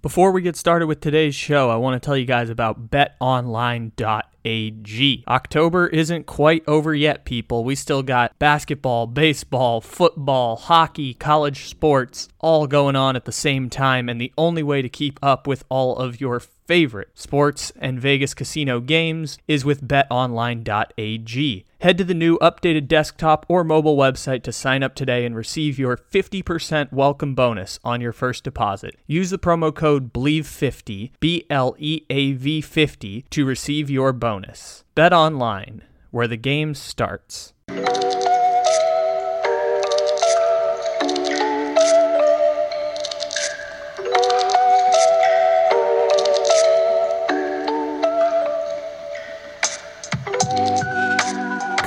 Before we get started with today's show, I want to tell you guys about betonline.ag. October isn't quite over yet, people. We still got basketball, baseball, football, hockey, college sports all going on at the same time, and the only way to keep up with all of your favorite sports and Vegas casino games is with betonline.ag. Head to the new updated desktop or mobile website to sign up today and receive your 50% welcome bonus on your first deposit. Use the promo code BLEAV50, B L E A V 50 to receive your bonus. Bet online, where the game starts.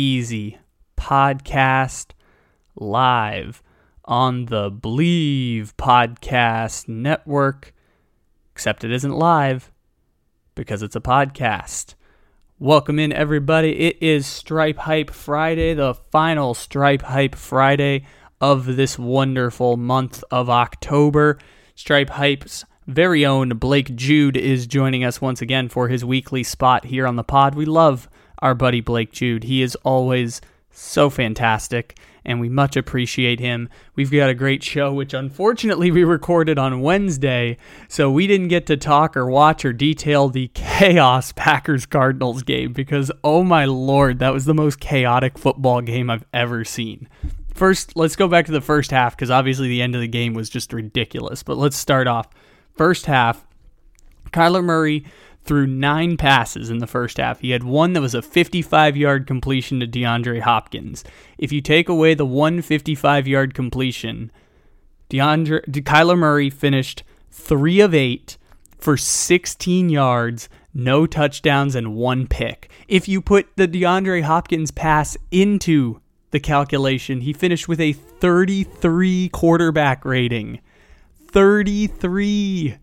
Easy podcast live on the Bleav Podcast Network, except it isn't live because it's a podcast. Welcome in, everybody. It is Stripe Hype Friday, the final Stripe Hype Friday of this wonderful month of October. Stripe Hype's very own Blake Jude is joining us once again for his weekly spot here on the pod. We love our buddy Blake Jude. He is always so fantastic, and we much appreciate him. We've got a great show, which unfortunately we recorded on Wednesday, so we didn't get to talk or watch or detail the chaos Packers Cardinals game because, oh my lord, that was the most chaotic football game I've ever seen. First, let's go back to the first half because obviously the end of the game was just ridiculous, but let's start off. First half, Kyler Murray threw nine passes in the first half. He had one that was a 55 yard completion to DeAndre Hopkins. If you take away the one 55 yard completion, DeAndre, Kyler Murray finished three of eight for 16 yards, no touchdowns, and one pick. If you put the DeAndre Hopkins pass into the calculation, he finished with a 33 quarterback rating. 33.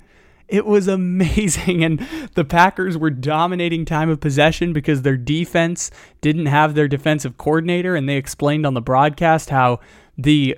It was amazing. And the Packers were dominating time of possession because their defense didn't have their defensive coordinator. And they explained on the broadcast how the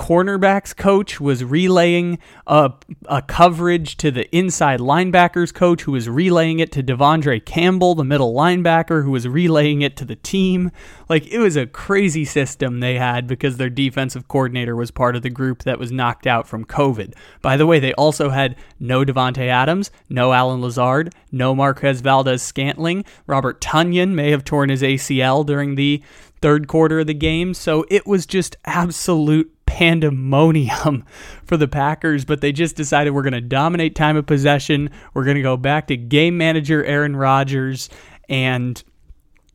cornerbacks coach was relaying a, a coverage to the inside linebackers coach, who was relaying it to De'Vondre Campbell, the middle linebacker, who was relaying it to the team. Like, it was a crazy system they had because their defensive coordinator was part of the group that was knocked out from COVID. By the way, they also had no Davante Adams, no Allen Lazard, no Marquez Valdes-Scantling. Robert Tonyan may have torn his ACL during the third quarter of the game. So it was just absolute pandemonium for the Packers, but they just decided we're going to dominate time of possession. We're going to go back to game manager Aaron Rodgers, and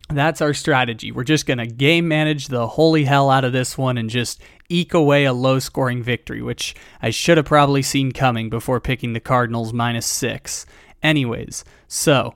that's our strategy. We're just going to game manage the holy hell out of this one and just eke away a low scoring victory, which I should have probably seen coming before picking the Cardinals minus six. Anyways, so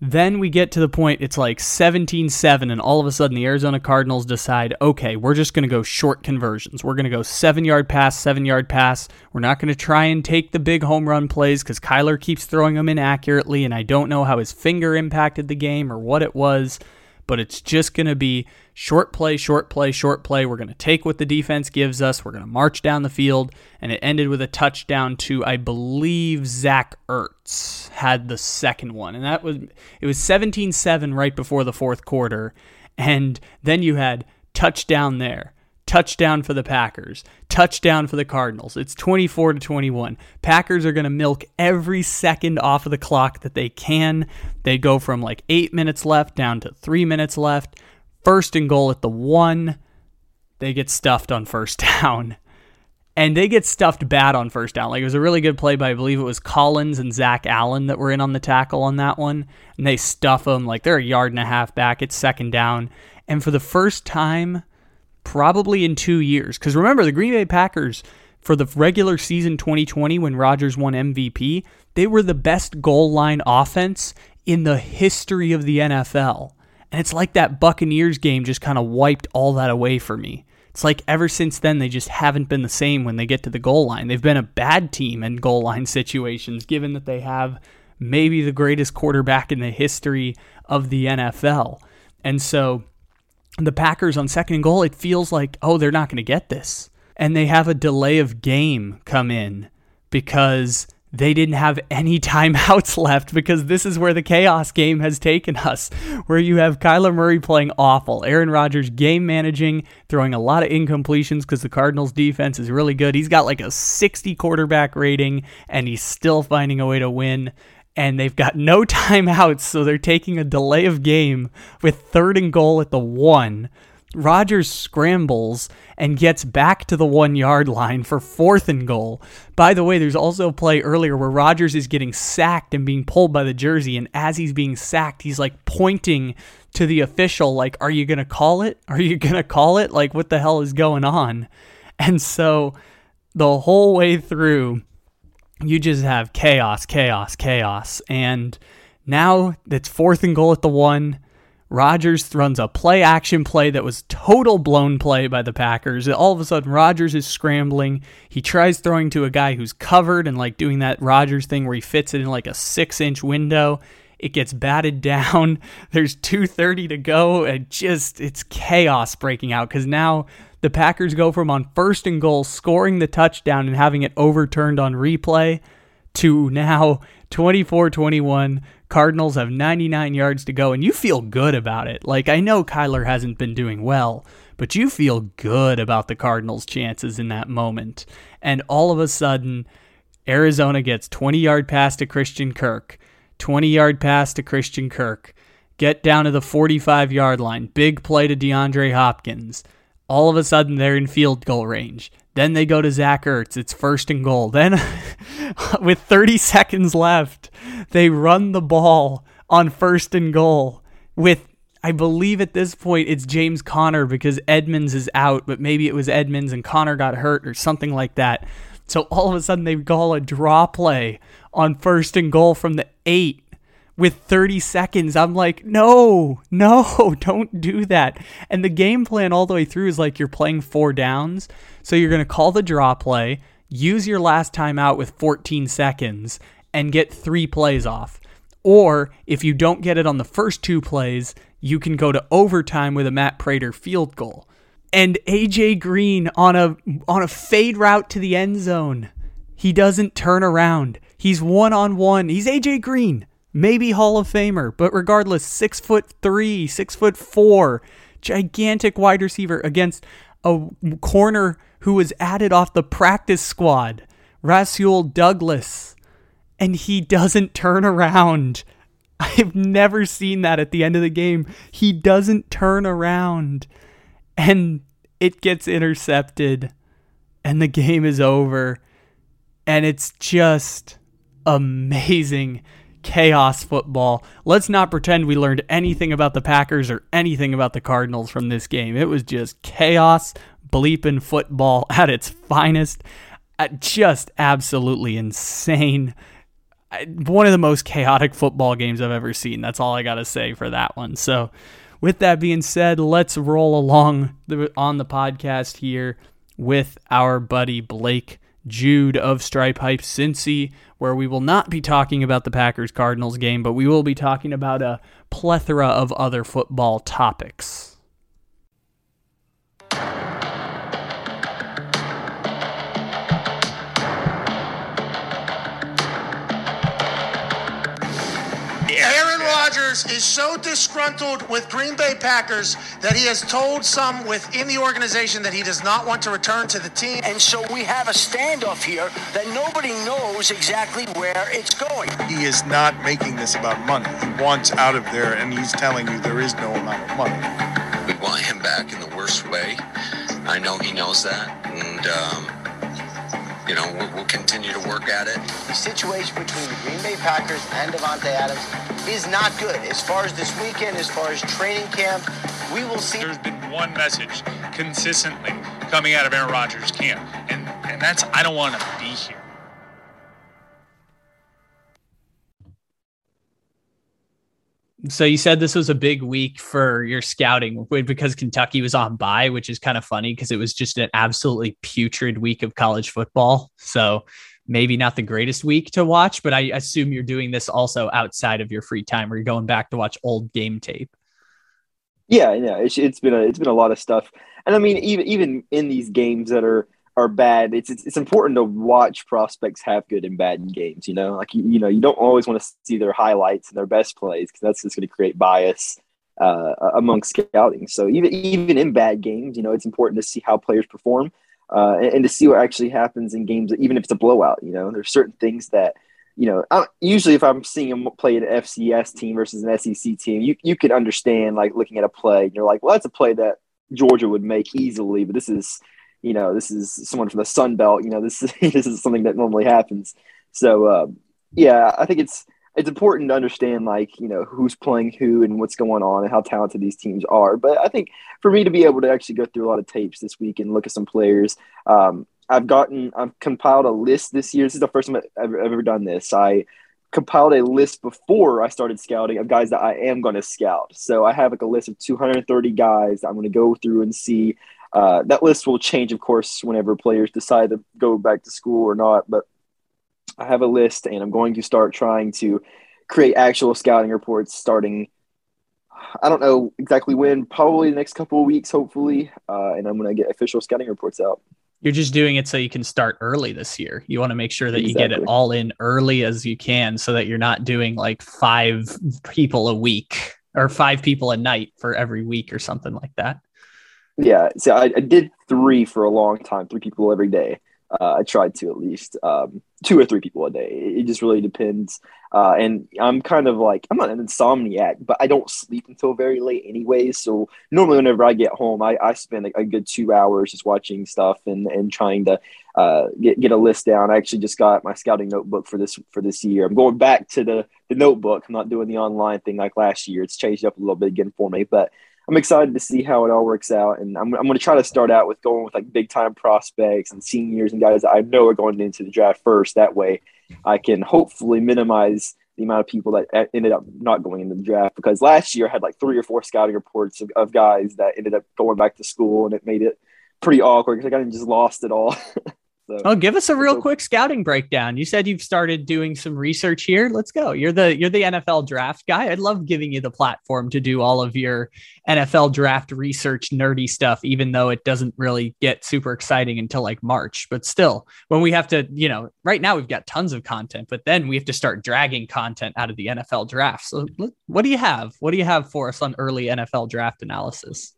then we get to the point, it's like 17 7, and all of a sudden the Arizona Cardinals decide, okay, we're just going to go short conversions. We're going to go seven yard pass, seven yard pass. We're not going to try and take the big home run plays because Kyler keeps throwing them inaccurately, and I don't know how his finger impacted the game or what it was but it's just going to be short play, short play, short play. We're going to take what the defense gives us. We're going to march down the field. And it ended with a touchdown to, I believe, Zach Ertz had the second one. And that was, it was 17 7 right before the fourth quarter. And then you had touchdown there touchdown for the Packers, touchdown for the Cardinals. It's 24 to 21. Packers are going to milk every second off of the clock that they can. They go from like 8 minutes left down to 3 minutes left. First and goal at the 1. They get stuffed on first down. And they get stuffed bad on first down. Like it was a really good play by I believe it was Collins and Zach Allen that were in on the tackle on that one. And they stuff them like they're a yard and a half back. It's second down. And for the first time probably in two years. Because remember, the Green Bay Packers for the regular season 2020 when Rodgers won MVP, they were the best goal line offense in the history of the NFL. And it's like that Buccaneers game just kind of wiped all that away for me. It's like ever since then, they just haven't been the same when they get to the goal line. They've been a bad team in goal line situations, given that they have maybe the greatest quarterback in the history of the NFL. And so the Packers on second and goal, it feels like, oh, they're not going to get this. And they have a delay of game come in because they didn't have any timeouts left because this is where the chaos game has taken us, where you have Kyler Murray playing awful, Aaron Rodgers game managing, throwing a lot of incompletions because the Cardinals defense is really good. He's got like a 60 quarterback rating and he's still finding a way to win. And they've got no timeouts, so they're taking a delay of game with third and goal at the one Rodgers scrambles and gets back to the one yard line for fourth and goal. By the way, there's also a play earlier where Rodgers is getting sacked and being pulled by the jersey. And as he's being sacked, he's like pointing to the official, like, Are you to call it? Are you to call it? Like, what the hell is going on? And so the whole way through, you just have chaos, chaos, chaos. And now it's fourth and goal at the one. Rodgers runs a play action play that was total blown play by the Packers. All of a sudden, Rodgers is scrambling. He tries throwing to a guy who's covered and like doing that Rodgers thing where he fits it in like a six inch window. It gets batted down. There's 2:30 to go, and just it's chaos breaking out because now the Packers go from on first and goal, scoring the touchdown and having it overturned on replay, to now 24 21. Cardinals have 99 yards to go, and you feel good about it. Like, I know Kyler hasn't been doing well, but you feel good about the Cardinals' chances in that moment. And all of a sudden, Arizona gets 20 yard pass to Christian Kirk, 20 yard pass to Christian Kirk, get down to the 45 yard line, big play to DeAndre Hopkins. All of a sudden, they're in field goal range. Then they go to Zach Ertz. It's first and goal. Then, with 30 seconds left, they run the ball on first and goal with I believe at this point it's James Conner because Edmonds is out, but maybe it was Edmonds and Connor got hurt or something like that. So all of a sudden they call a draw play on first and goal from the eight with 30 seconds. I'm like, no, no, don't do that. And the game plan all the way through is like you're playing four downs. So you're going to call the draw play, use your last time out with 14 seconds, and get three plays off. Or if you don't get it on the first two plays, you can go to overtime with a Matt Prater field goal. And AJ Green on a on a fade route to the end zone. He doesn't turn around. He's one on one. He's AJ Green maybe Hall of Famer, but regardless, six foot three, six foot four, gigantic wide receiver against a corner who was added off the practice squad, Rasul Douglas, and he doesn't turn around. I've never seen that at the end of the game. He doesn't turn around, and it gets intercepted, and the game is over, and it's just amazing chaos football. Let's not pretend we learned anything about the Packers or anything about the Cardinals from this game. It was just chaos, bleeping football at its finest. Uh, just absolutely insane. One of the most chaotic football games I've ever seen. That's all I got to say for that one. So, with that being said, let's roll along on the podcast here with our buddy Blake Jude of Stripe Hype Cincy, where we will not be talking about the Packers Cardinals game, but we will be talking about a plethora of other football topics. Rodgers is so disgruntled with Green Bay Packers that he has told some within the organization that he does not want to return to the team. And so we have a standoff here that nobody knows exactly where it's going. He is not making this about money. He wants out of there, and he's telling you there is no amount of money. We want him back in the worst way. I know he knows that, and um, you know, we'll, we'll, continue to work at it. The situation between the Green Bay Packers and Davante Adams is not good. As far as this weekend, as far as training camp, we will see. There's been one message consistently coming out of Aaron Rodgers' camp, and and that's I don't want to be here. So you said this was a big week for your scouting because Kentucky was on bye, which is kind of funny because it was just an absolutely putrid week of college football. So maybe not the greatest week to watch, but I assume you're doing this also outside of your free time where you're going back to watch old game tape. Yeah, yeah, it's, it's been a it's been a lot of stuff, and I mean even even in these games that are are bad, it's, it's it's important to watch prospects have good and bad games. You know, like you, you know you don't always want to see their highlights and their best plays because that's just going to create bias uh, among scouting. So even even in bad games, you know, it's important to see how players perform uh, and, and, to see what actually happens in games, even if it's a blowout. You know, there's certain things that you know. I, usually, if I'm seeing them play an FCS team versus an SEC team, you you can understand like looking at a play, and you're like, well, that's a play that Georgia would make easily, but this is you know, this is someone from the Sun Belt. You know, this is this is something that normally happens. So uh, yeah, I think it's it's important to understand like you know who's playing who and what's going on and how talented these teams are. But I think for me to be able to actually go through a lot of tapes this week and look at some players, um, I've gotten I've compiled a list this year. This is the first time I've ever, ever done this. I compiled a list before I started scouting of guys that I am going to scout. So I have like a list of 230 guys I'm going to go through and see uh, that list will change, of course, whenever players decide to go back to school or not. But I have a list, and I'm going to start trying to create actual scouting reports starting. I don't know exactly when, probably the next couple of weeks, hopefully. Uh, and I'm going to get official scouting reports out. You're just doing it so you can start early this year. You want to make sure that exactly. you get it all in early as you can so that you're not doing like five people a week or five people a night for every week or something like that. Yeah, so I, I, did three for a long time, three people every day. Uh, I tried to at least um, two or three people a day. It, just really depends. Uh, and I'm kind of like I'm not an insomniac, but I don't sleep until very late anyways. So normally, whenever I get home, I, I spend a, a good two hours just watching stuff and, and trying to uh, get get a list down. I actually just got my scouting notebook for this for this year. I'm going back to the the notebook. I'm not doing the online thing like last year. It's changed up a little bit again for me, but I'm excited to see how it all works out. And I'm, I'm going to try to start out with going with like big time prospects and seniors and guys that I know are going into the draft first. That way I can hopefully minimize the amount of people that ended up not going into the draft because last year I had like three or four scouting reports of, of guys that ended up going back to school and it made it pretty awkward because I kind of just lost it all. So, oh, give us a real quick scouting breakdown. You said you've started doing some research here. Let's go. You're the you're the NFL draft guy. I'd love giving you the platform to do all of your NFL draft research nerdy stuff, even though it doesn't really get super exciting until like March. But still, when we have to, you know, right now we've got tons of content, but then we have to start dragging content out of the NFL draft. So what do you have? What do you have for us on early NFL draft analysis?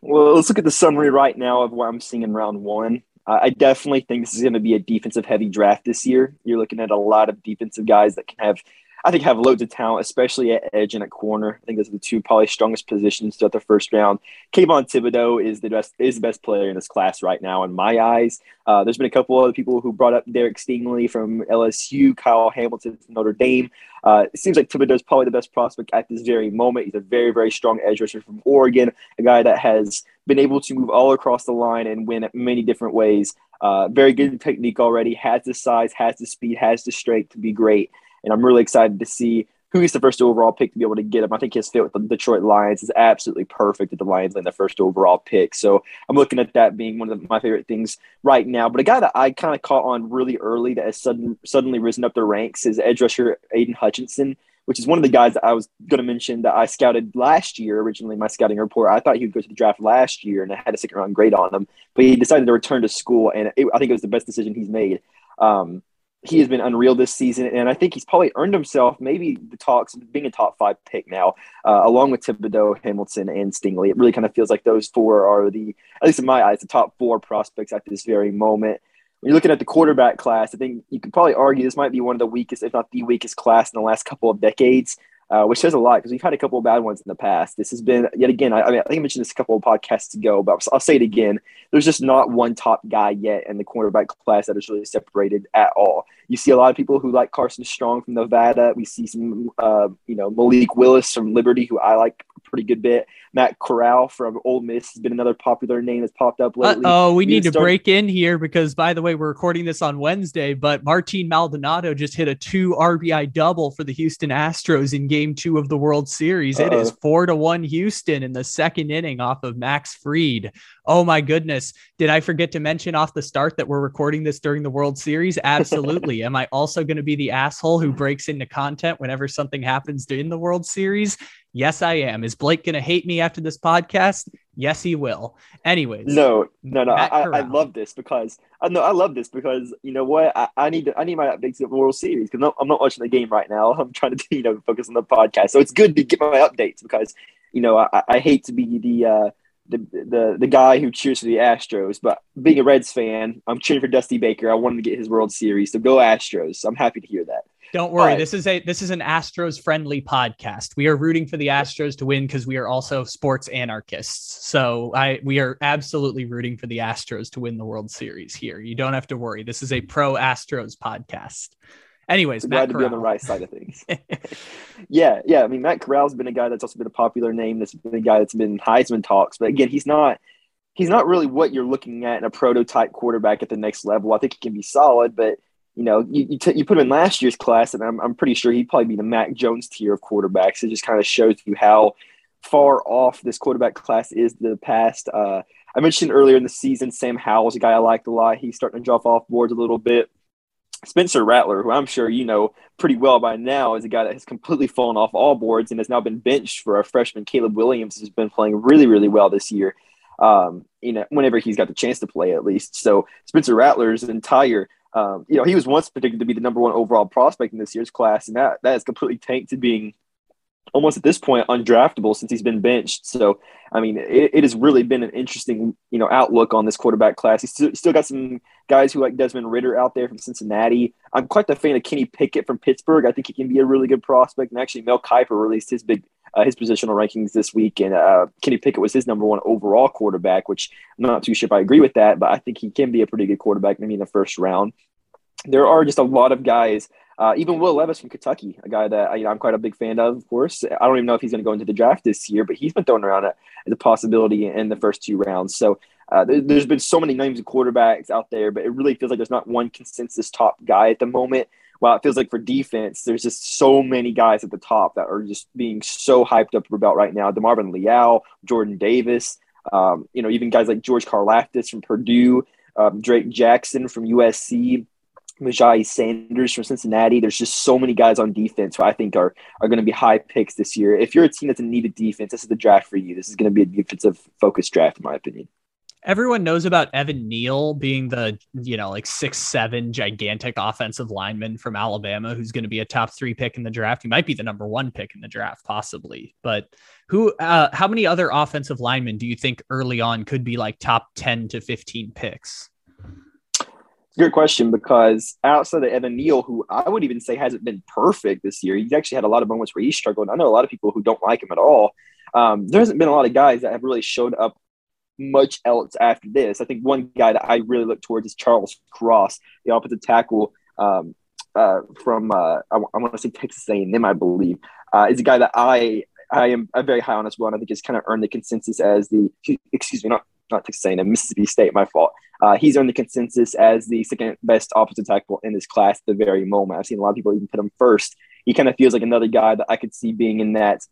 Well, let's look at the summary right now of what I'm seeing in round one. I definitely think this is going to be a defensive heavy draft this year. You're looking at a lot of defensive guys that can have, I think, have loads of talent, especially at edge and at corner. I think those are the two probably strongest positions throughout the first round. Kayvon Thibodeaux is the best is the best player in this class right now in my eyes. Uh, there's been a couple other people who brought up Derek Stingley from LSU, Kyle Hamilton from Notre Dame. Uh, it seems like Thibodeaux is probably the best prospect at this very moment. He's a very, very strong edge rusher from Oregon, a guy that has been able to move all across the line and win many different ways. Uh, very good technique already, has the size, has the speed, has the strength to be great. And I'm really excited to see who is the first overall pick to be able to get him. I think his fit with the Detroit Lions is absolutely perfect at the Lions in the first overall pick. So I'm looking at that being one of the, my favorite things right now. But a guy that I kind of caught on really early that has sudden, suddenly risen up the ranks is edge rusher Aidan Hutchinson, which is one of the guys that I was going to mention that I scouted last year originally my scouting report. I thought he would go to the draft last year and I had a second round grade on him, but he decided to return to school. And it, I think it was the best decision he's made. Um, he has been unreal this season, and I think he's probably earned himself maybe the talks being a top five pick now, uh, along with Thibodeaux, Hamilton, and Stingley. It really kind of feels like those four are the, at least in my eyes, the top four prospects at this very moment. When you're looking at the quarterback class, I think you could probably argue this might be one of the weakest, if not the weakest class in the last couple of decades. Uh, which says a lot because we've had a couple of bad ones in the past. This has been yet again. I, I, mean, I think I mentioned this a couple of podcasts ago, but I'll, say it again. There's just not one top guy yet in the quarterback class that is really separated at all. You see a lot of people who like Carson Strong from Nevada. We see some, uh, you know, Malik Willis from Liberty, who I like a pretty good bit. Matt Corral from Ole Miss has been another popular name that's popped up lately. Oh, we, we need to start- break in here because, by the way, we're recording this on Wednesday, but Martin Maldonado just hit a two RBI double for the Houston Astros in game two of the World Series. Uh-oh. It is four to one Houston in the second inning off of Max Fried. Oh my goodness. Did I forget to mention off the start that we're recording this during the World Series? Absolutely. Am I also going to be the asshole who breaks into content whenever something happens in the World Series? Yes, I am. Is Blake going to hate me after this podcast? Yes, he will. Anyways, no, no, no. I, I, love this because I know I love this because you know what I, I need to, I need my updates of the World Series because I'm not watching the game right now. I'm trying to you know focus on the podcast, so it's good to get my updates because you know I, I hate to be the uh, the, the the guy who cheers for the Astros, but being a Reds fan, I'm cheering for Dusty Baker. I wanted to get his World Series, so go Astros. I'm happy to hear that. Don't worry. But, this is a this is an Astros friendly podcast. We are rooting for the Astros to win because we are also sports anarchists. So I we are absolutely rooting for the Astros to win the World Series here. You don't have to worry. This is a pro Astros podcast. Anyways, glad to be on the right side of things. yeah, yeah. I mean, Matt Corral's been a guy that's also been a popular name. That's been a guy that's been Heisman talks, but again, he's not he's not really what you're looking at in a prototype quarterback at the next level. I think he can be solid, but you know, you you, t- you put him in last year's class, and I'm, I'm pretty sure he'd probably be the Mac Jones tier of quarterbacks. It just kind of shows you how far off this quarterback class is the past. Uh, I mentioned earlier in the season, Sam Howell's a guy I liked a lot. He's starting to drop off boards a little bit. Spencer Rattler, who I'm sure you know pretty well by now, is a guy that has completely fallen off all boards and has now been benched for a freshman. Caleb Williams who has been playing really, really well this year. Um, you know, whenever he's got the chance to play, at least. So Spencer Rattler's entire um, you know, he was once predicted to be the number one overall prospect in this year's class, and that that has completely tanked to being almost at this point undraftable since he's been benched. So, I mean, it, it has really been an interesting, you know, outlook on this quarterback class. He's still, still got some guys who like Desmond Ridder out there from Cincinnati. I'm quite the fan of Kenny Pickett from Pittsburgh. I think he can be a really good prospect. And actually, Mel Kiper released his big uh, his positional rankings this week, and uh, Kenny Pickett was his number one overall quarterback, which I'm not too sure if I agree with that, but I think he can be a pretty good quarterback, maybe in the first round. There are just a lot of guys, uh, even Will Levis from Kentucky, a guy that you know, I'm quite a big fan of, of course. I don't even know if he's going to go into the draft this year, but he's been thrown around as a possibility in the first two rounds. So uh, there, has been so many names of quarterbacks out there, but it really feels like there's not one consensus top guy at the moment while it feels like for defense, there's just so many guys at the top that are just being so hyped up about right now. DeMarvin Leal, Jordan Davis, um, you know, even guys like George Karlaftis from Purdue, um, Drake Jackson from USC, Myjai Sanders from Cincinnati. There's just so many guys on defense who I think are are going to be high picks this year. If you're a team that's in need of defense, this is the draft for you. This is going to be a defensive focused draft, in my opinion everyone knows about Evan Neal being the, you know, like six, seven gigantic offensive lineman from Alabama who's going to be a top three pick in the draft. He might be the number one pick in the draft, possibly. But who, uh, how many other offensive linemen do you think early on could be like top 10 to 15 picks? Good question because outside of Evan Neal, who I would even say hasn't been perfect this year, he's actually had a lot of moments where he's struggled. I know a lot of people who don't like him at all. Um, there hasn't been a lot of guys that have really showed up much else after this. I think one guy that I really look towards is Charles Cross, the offensive tackle um, uh, from uh, I, I want to say Texas A&M, I believe, uh, is a guy that I I am I'm very high on as well, and I think has kind of earned the consensus as the excuse me, not not Texas A&M, Mississippi State, my fault. Uh, he's earned the consensus as the second best offensive tackle in this class at the very moment. I've seen a lot of people even put him first. He kind of feels like another guy that I could see being in that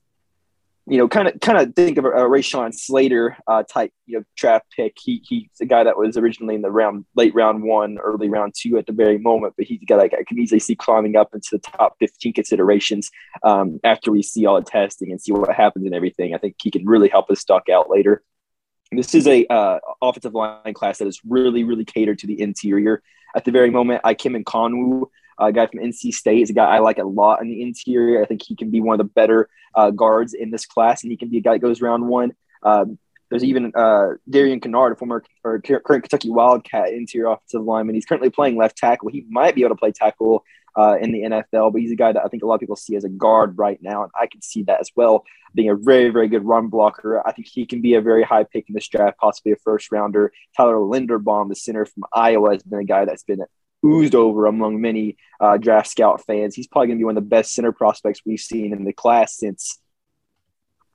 you know, kind of kind of think of a, a Rashawn Slater uh, type, you know, draft pick. He he's a guy that was originally in the round, late round one, early round two at the very moment, but he's a guy like I can easily see climbing up into the top fifteen considerations um, after we see all the testing and see what happens and everything. I think he can really help us stock out later. This is a uh, offensive line class that is really, really catered to the interior. At the very moment, Ikem Ekwonu a guy from NC State is a guy I like a lot in the interior. I think he can be one of the better uh, guards in this class, and he can be a guy that goes round one. Um, there's even uh, Darian Kinnard, a former or current Kentucky Wildcat interior offensive lineman. He's currently playing left tackle. He might be able to play tackle uh, in the NFL, but he's a guy that I think a lot of people see as a guard right now, and I can see that as well. Being a very, very good run blocker, I think he can be a very high pick in this draft, possibly a first rounder. Tyler Linderbaum, the center from Iowa, has been a guy that's been oozed over among many uh, draft scout fans. He's probably going to be one of the best center prospects we've seen in the class since,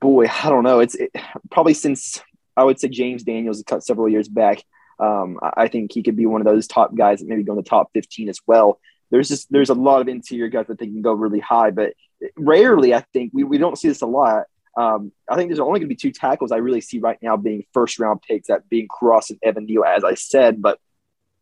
boy, I don't know. It's it, probably since I would say James Daniels cut several years back. Um, I think he could be one of those top guys that maybe go in the top 15 as well. There's just there's a lot of interior guys that think can go really high, but rarely I think we, we don't see this a lot. Um, I think there's only going to be two tackles I really see right now being first round picks, that being Cross and Evan Neal, as I said. But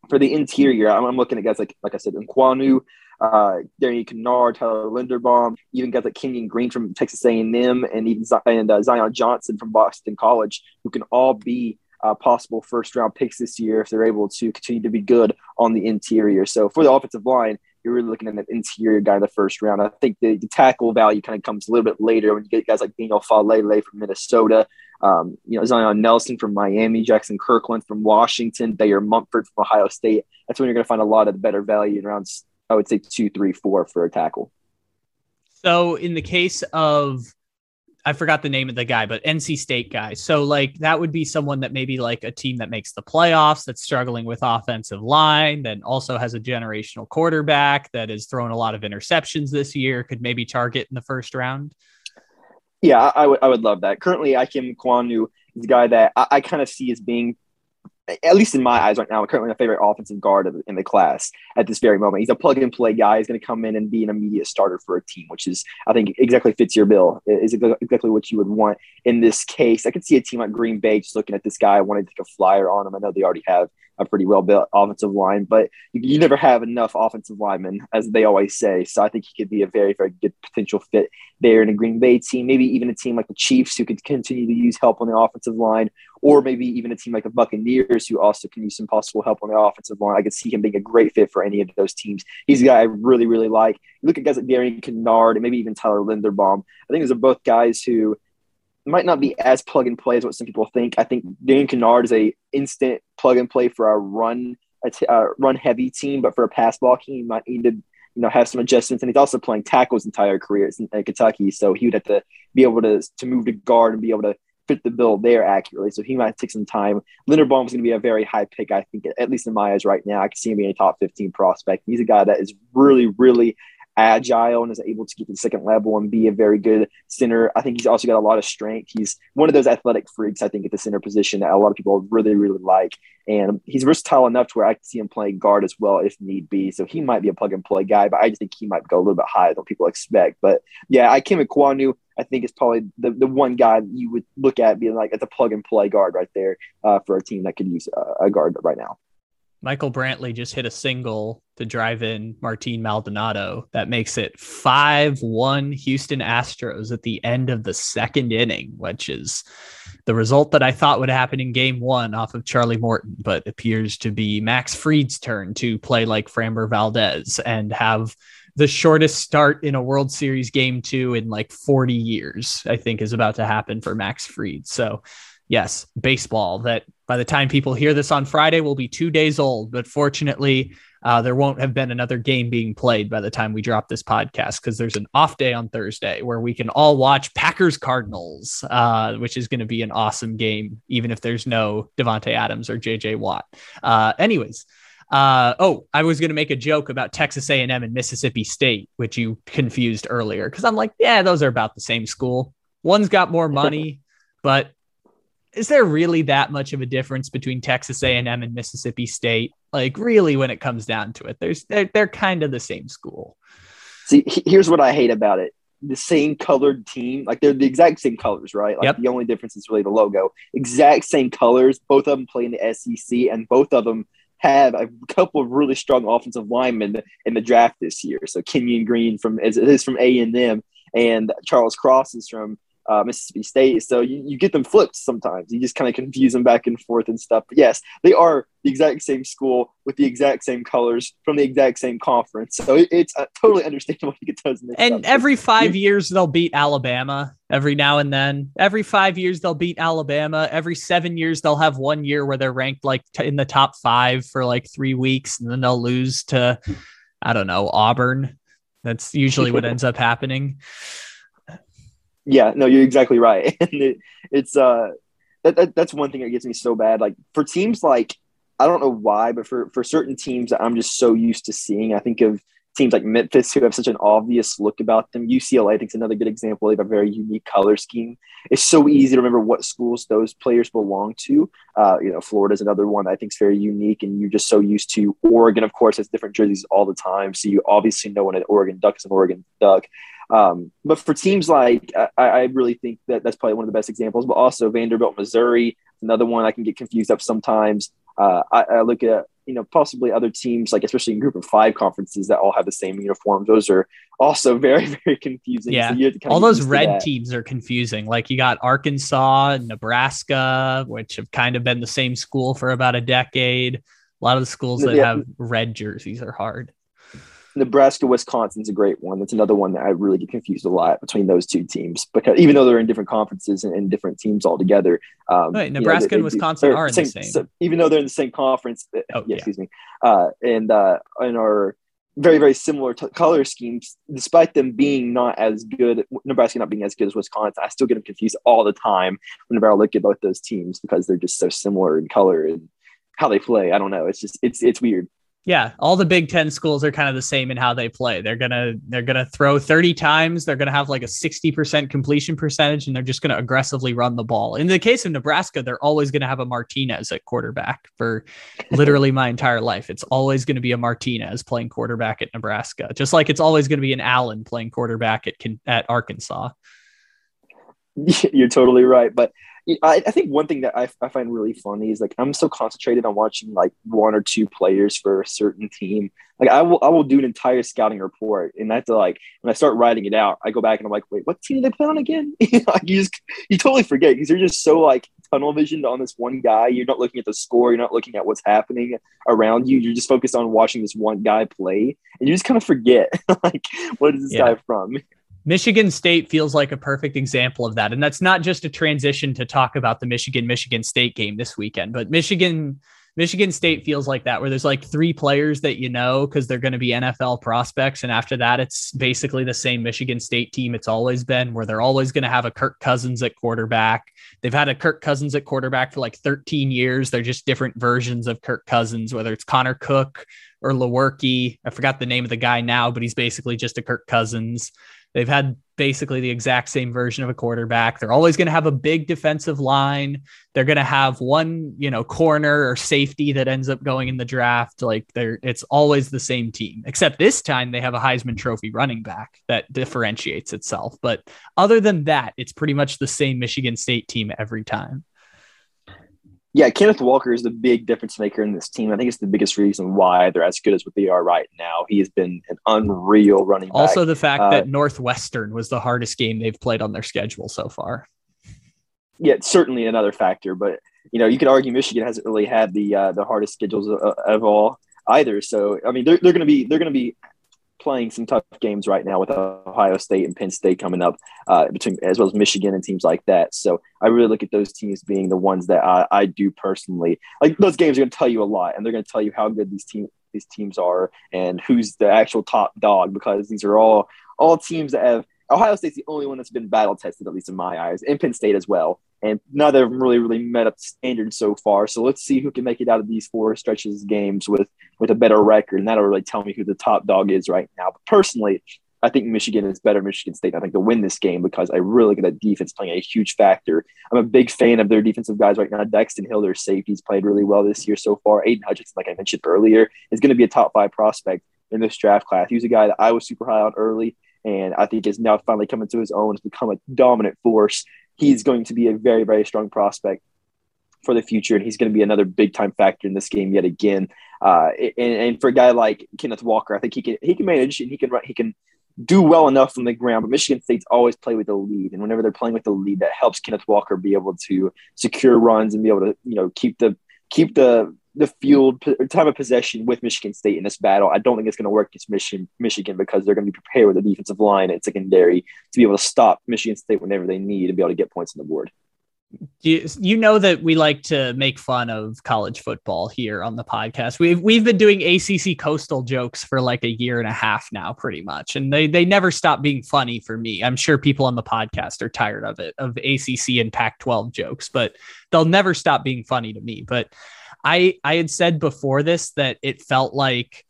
for the interior, I'm, I'm looking at guys like like I said, Ekwonu, uh, Darian Kinnard, Tyler Linderbaum, even guys like Kenyon Green from Texas A&M, and even and uh, Zion Johnson from Boston College, who can all be uh, possible first round picks this year if they're able to continue to be good on the interior. So for the offensive line, you're really looking at an interior guy in the first round. I think the, the tackle value kind of comes a little bit later when you get guys like Daniel Faalele from Minnesota, um, you know, Zion Nelson from Miami, Jaxson Kirkland from Washington, Bayer Mumford from Ohio State. That's when you're going to find a lot of the better value in rounds, I would say two, three, four for a tackle. So in the case of I forgot the name of the guy, but NC State guy. So like that would be someone that maybe like a team that makes the playoffs that's struggling with offensive line, that also has a generational quarterback that has thrown a lot of interceptions this year, could maybe target in the first round. Yeah, I would I would love that. Currently, Ikem Ekwonu is a guy that I, I kind of see as being at least in my eyes right now, currently my favorite offensive guard in the class at this very moment. He's a plug and play guy. He's going to come in and be an immediate starter for a team, which is, I think, exactly fits your bill. Is exactly what you would want in this case. I could see a team like Green Bay just looking at this guy, wanting to take a flyer on him. I know they already have a pretty well built offensive line, but you, you, never have enough offensive linemen, as they always say. So I think he could be a very, very good potential fit there in a Green Bay team, maybe even a team like the Chiefs who could continue to use help on the offensive line, or maybe even a team like the Buccaneers who also can use some possible help on the offensive line. I could see him being a great fit for any of those teams. He's a guy I really, really like. You look at guys like Darian Kinnard and maybe even Tyler Linderbaum. I think those are both guys who might not be as plug and play as what some people think. I think Dan Kinnard is a instant plug and play for a run uh, run heavy team, but for a pass blocking, he might need to you know have some adjustments. And he's also playing tackle his entire career at Kentucky, so he would have to be able to to move to guard and be able to fit the bill there accurately. So he might take some time. Leonard Linderbaum is going to be a very high pick, I think, at least in my eyes right now. I can see him being a top 15 prospect. He's a guy that is really, really agile and is able to get to the second level and be a very good center. I think he's also got a lot of strength. He's one of those athletic freaks, I think, at the center position that a lot of people really, really like. And he's versatile enough to where I can see him playing guard as well if need be. So he might be a plug and play guy, but I just think he might go a little bit higher than people expect. But yeah, Ikem Ekwonu. I think is probably the, the one guy you would look at being like it's a plug and play guard right there uh, for a team that could use a guard right now. Michael Brantley just hit a single to drive in Martin Maldonado. That makes it 5 1 Houston Astros at the end of the second inning, which is the result that I thought would happen in game one off of Charlie Morton, but appears to be Max Fried's turn to play like Framber Valdez and have the shortest start in a World Series game two in like 40 years, I think is about to happen for Max Fried. So yes, baseball that by the time people hear this on Friday will be two days old. But fortunately, uh, there won't have been another game being played by the time we drop this podcast because there's an off day on Thursday where we can all watch Packers Cardinals, uh, which is going to be an awesome game, even if there's no Davante Adams or JJ Watt. Uh, anyways. Uh, oh, I was going to make a joke about Texas A&M and Mississippi State, which you confused earlier, because I'm like, yeah, those are about the same school. One's got more money, but is there really that much of a difference between Texas A&M and Mississippi State? Like really when it comes down to it. There's they're, they're kind of the same school. See, here's what I hate about it. The same colored team, like they're the exact same colors, right? Like yep. the only difference is really the logo. Exact same colors. Both of them play in the SEC, and both of them have a couple of really strong offensive linemen in the draft this year. So Kenyon Green from is, is from A and M, and Charles Cross is from uh, Mississippi State. So you, you get them flipped sometimes. You just kind of confuse them back and forth and stuff. But yes, they are the exact same school with the exact same colors from the exact same conference. So it, it's uh, totally understandable to get those mixed And up. every five years they'll beat Alabama. Every now and then, every five years they'll beat Alabama. Every seven years they'll have one year where they're ranked like t- in the top five for like three weeks, and then they'll lose to I don't know, Auburn. That's usually what ends up happening. Yeah, no, you're exactly right. And it, it's uh that, that that's one thing that gets me so bad. Like for teams like I don't know why, but for for certain teams that I'm just so used to seeing, I think of teams like Memphis who have such an obvious look about them. UCLA I think is another good example. They have a very unique color scheme. It's so easy to remember what schools those players belong to. Uh, you know, Florida is another one I think is very unique, and you're just so used to. Oregon, of course, has different jerseys all the time, so you obviously know when an Oregon Duck is an Oregon Duck. Um, but for teams like, I, I, really think that that's probably one of the best examples. But also Vanderbilt, Missouri, another one I can get confused up sometimes. Uh, I, I, look at you know possibly other teams like especially in group of five conferences that all have the same uniforms. Those are also very very confusing. Yeah, so all those red teams are confusing. Like you got Arkansas, Nebraska, which have kind of been the same school for about a decade. A lot of the schools that yeah. have red jerseys are hard. Nebraska, Wisconsin's a great one. That's another one that I really get confused a lot between those two teams because even though they're in different conferences and, and different teams altogether, um, right, Nebraska you know, they, and Wisconsin do, are same, the same. So even though they're in the same conference, oh, yeah, yeah. excuse me, uh, and uh, and are very very similar t- color schemes, despite them being not as good. Nebraska not being as good as Wisconsin, I still get them confused all the time whenever I look at both those teams because they're just so similar in color and how they play. I don't know. It's just it's it's weird. Yeah, all the Big Ten schools are kind of the same in how they play. They're gonna they're gonna throw 30 times. They're gonna have like a 60% completion percentage, and they're just gonna aggressively run the ball. In the case of Nebraska, they're always gonna have a Martinez at quarterback for literally my entire life. It's always gonna be a Martinez playing quarterback at Nebraska, just like it's always gonna be an Allen playing quarterback at at Arkansas. You're totally right, but I, I think one thing that I, I find really funny is like I'm so concentrated on watching like one or two players for a certain team. Like I will I will do an entire scouting report, and that's like when I start writing it out, I go back and I'm like, wait, what team did they play on again? like you just you totally forget because you're just so like tunnel visioned on this one guy. You're not looking at the score. You're not looking at what's happening around you. You're just focused on watching this one guy play, and you just kind of forget like what is this yeah. guy from? Michigan State feels like a perfect example of that. And that's not just a transition to talk about the Michigan Michigan State game this weekend, but Michigan Michigan State feels like that where there's like three players that you know cuz they're going to be NFL prospects and after that it's basically the same Michigan State team it's always been where they're always going to have a Kirk Cousins at quarterback. They've had a Kirk Cousins at quarterback for like 13 years. They're just different versions of Kirk Cousins whether it's Connor Cook or Lewerke. I forgot the name of the guy now, but he's basically just a Kirk Cousins. They've had basically the exact same version of a quarterback. They're always going to have a big defensive line. They're going to have one, you know, corner or safety that ends up going in the draft. Like they're it's always the same team. Except this time they have a Heisman Trophy running back that differentiates itself. But other than that, it's pretty much the same Michigan State team every time yeah, Kenneth Walker is the big difference maker in this team. I think it's the biggest reason why they're as good as what they are right now. He has been an unreal running back. Also, the fact uh, that Northwestern was the hardest game they've played on their schedule so far. Yeah, certainly another factor. But you know, you could argue Michigan hasn't really had the uh, the hardest schedules of, of all either. So I mean, they're, they're going to be they're going to be playing some tough games right now with Ohio State and Penn State coming up, uh, between as well as Michigan and teams like that. So I really look at those teams being the ones that I, I do personally like. Those games are going to tell you a lot, and they're going to tell you how good these teams these teams are and who's the actual top dog because these are all all teams that have Ohio State's the only one that's been battle tested, at least in my eyes, and Penn State as well. And neither of them really, really met up to standards so far. So let's see who can make it out of these four stretches games with with a better record, and that'll really tell me who the top dog is right now. But personally, I think Michigan is better. Michigan State, I think, to win this game because I really think that defense playing a huge factor. I'm a big fan of their defensive guys right now. Daxton Hill, their safeties, played really well this year so far. Aidan Hutchinson, like I mentioned earlier, is going to be a top five prospect in this draft class. He was a guy that I was super high on early and I think is now finally coming to his own, has become a dominant force. He's going to be a very, very strong prospect for the future, and he's going to be another big time factor in this game yet again. Uh, and, and, for a guy like Kenneth Walker, I think he can he can manage and he can he can do well enough from the ground. But Michigan State's always play with the lead, and whenever they're playing with the lead, that helps Kenneth Walker be able to secure runs and be able to you know keep the keep the the field time of possession with Michigan State in this battle. I don't think it's going to work against Michigan, Michigan because they're going to be prepared with the defensive line and secondary to be able to stop Michigan State whenever they need and be able to get points on the board. you, you know that we like to make fun of college football here on the podcast. We've we've been doing ACC coastal jokes for like a year and a half now, pretty much, and they they never stop being funny for me. I'm sure people on the podcast are tired of it of ACC and Pac-12 jokes, but they'll never stop being funny to me. But I I had said before this that it felt like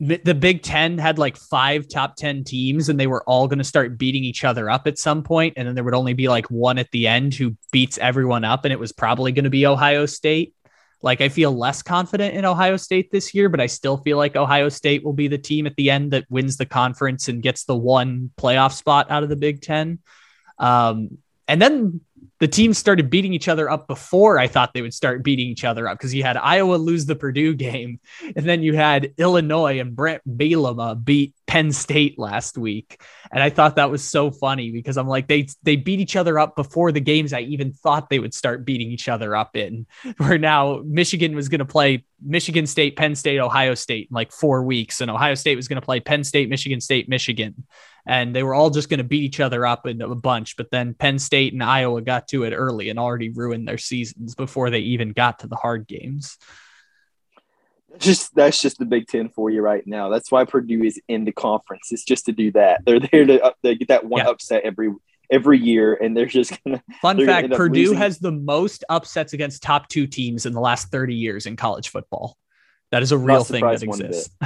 the Big Ten had like five top 10 teams and they were all going to start beating each other up at some point, And then there would only be like one at the end who beats everyone up. And it was probably going to be Ohio State. Like I feel less confident in Ohio State this year, but I still feel like Ohio State will be the team at the end that wins the conference and gets the one playoff spot out of the Big Ten. Um, and then the teams started beating each other up before I thought they would start beating each other up because you had Iowa lose the Purdue game, and then you had Illinois and Bret Bielema beat Penn State last week, and I thought that was so funny because I'm like they they beat each other up before the games I even thought they would start beating each other up in. Where now Michigan was going to play Michigan State, Penn State, Ohio State in like four weeks, and Ohio State was going to play Penn State, Michigan State, Michigan and they were all just going to beat each other up in a bunch. But then Penn State and Iowa got to it early and already ruined their seasons before they even got to the hard games. Just that's just the Big Ten for you right now. That's why Purdue is in the conference. It's just to do that. They're there to uh, they get that one yeah. upset every every year, and they're just gonna. Fun fact: gonna Purdue losing. has the most upsets against top two teams in the last thirty years in college football. That is a real thing that exists.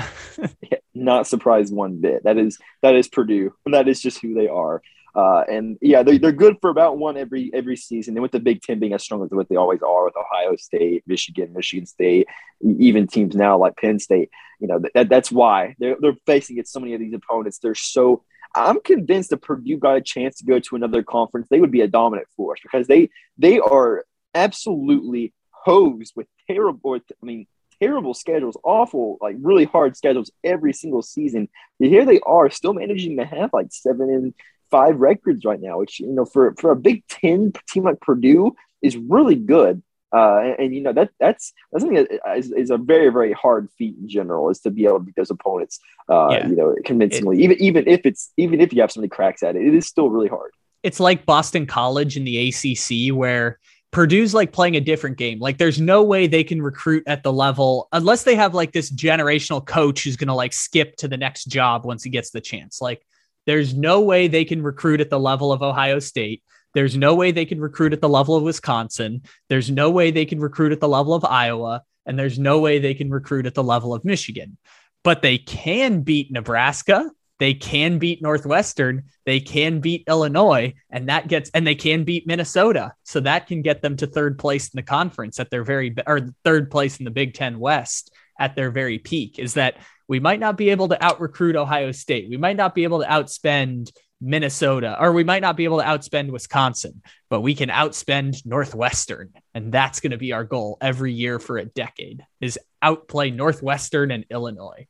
yeah, not surprised one bit. That is that is Purdue. That is just who they are. Uh, and yeah, they're, they're good for about one every every season. And with the Big Ten being as strong as what they always are with Ohio State, Michigan, Michigan State, even teams now like Penn State, you know that, that's why they're they're facing it. So many of these opponents, they're so. I'm convinced if Purdue got a chance to go to another conference, they would be a dominant force because they they are absolutely hosed with terrible. I mean, terrible schedules, awful, like really hard schedules every single season. But here they are, still managing to have like seven and five records right now, which you know for for a Big Ten team like Purdue is really good. Uh, and, and, you know that that's that's something that is, is, a very very hard feat in general is to be able to beat those opponents. Uh, yeah. You know, convincingly, it, even even if it's even if you have so many cracks at it, it is still really hard. It's like Boston College in the ACC where Purdue's like playing a different game. Like there's no way they can recruit at the level unless they have like this generational coach who's going to like skip to the next job once he gets the chance. Like there's no way they can recruit at the level of Ohio State. There's no way they can recruit at the level of Wisconsin. There's no way they can recruit at the level of Iowa. And there's no way they can recruit at the level of Michigan. But they can beat Nebraska they can beat Northwestern, they can beat Illinois, and that gets and they can beat Minnesota. So that can get them to third place in the conference at their very or third place in the Big 10 West at their very peak. Is that we might not be able to out recruit Ohio State. We might not be able to outspend Minnesota, or we might not be able to outspend Wisconsin, but we can outspend Northwestern. And that's going to be our goal every year for a decade is outplay Northwestern and Illinois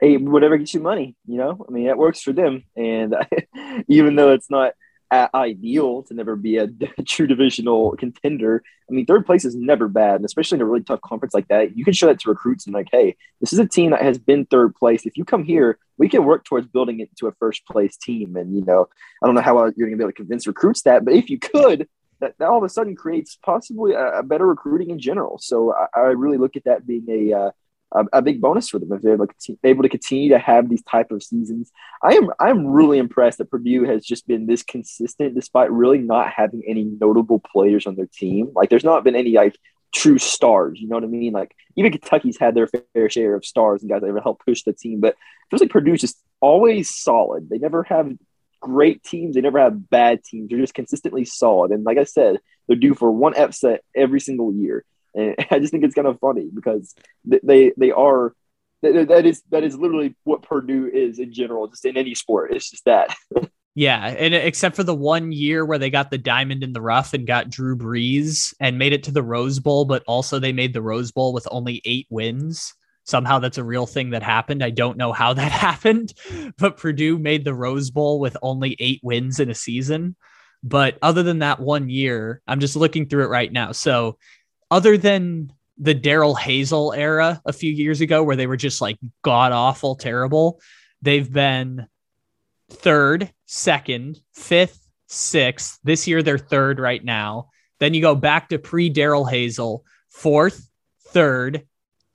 hey, whatever gets you money, you know, I mean, that works for them. And even though it's not ideal to never be a true divisional contender, I mean, third place is never bad. And especially in a really tough conference like that, you can show that to recruits and like, hey, this is a team that has been third place. If you come here, we can work towards building it to a first place team. And, you know, I don't know how you're going to be able to convince recruits that, but if you could, that, that all of a sudden creates possibly a, a better recruiting in general. So I, I, really look at that being a, uh, a, a big bonus for them if they're able to continue to have these type of seasons. I am I'm really impressed that Purdue has just been this consistent despite really not having any notable players on their team. Like there's not been any like true stars. You know what I mean? Like even Kentucky's had their fair share of stars and guys that ever helped push the team, but it feels like Purdue's just always solid. They never have great teams. They never have bad teams. They're just consistently solid. And like I said, they're due for one upset every single year. And I just think it's kind of funny because they they are that is that is literally what Purdue is in general, just in any sport. It's just that. yeah, and except for the one year where they got the diamond in the rough and got Drew Brees and made it to the Rose Bowl, but also they made the Rose Bowl with only eight wins. Somehow that's a real thing that happened. I don't know how that happened, but Purdue made the Rose Bowl with only eight wins in a season. But other than that one year, I'm just looking through it right now. So other than the Darrell Hazell era a few years ago where they were just like god awful terrible, they've been third, second, fifth, sixth. This year they're third right now. Then you go back to pre Darrell Hazell, fourth, third,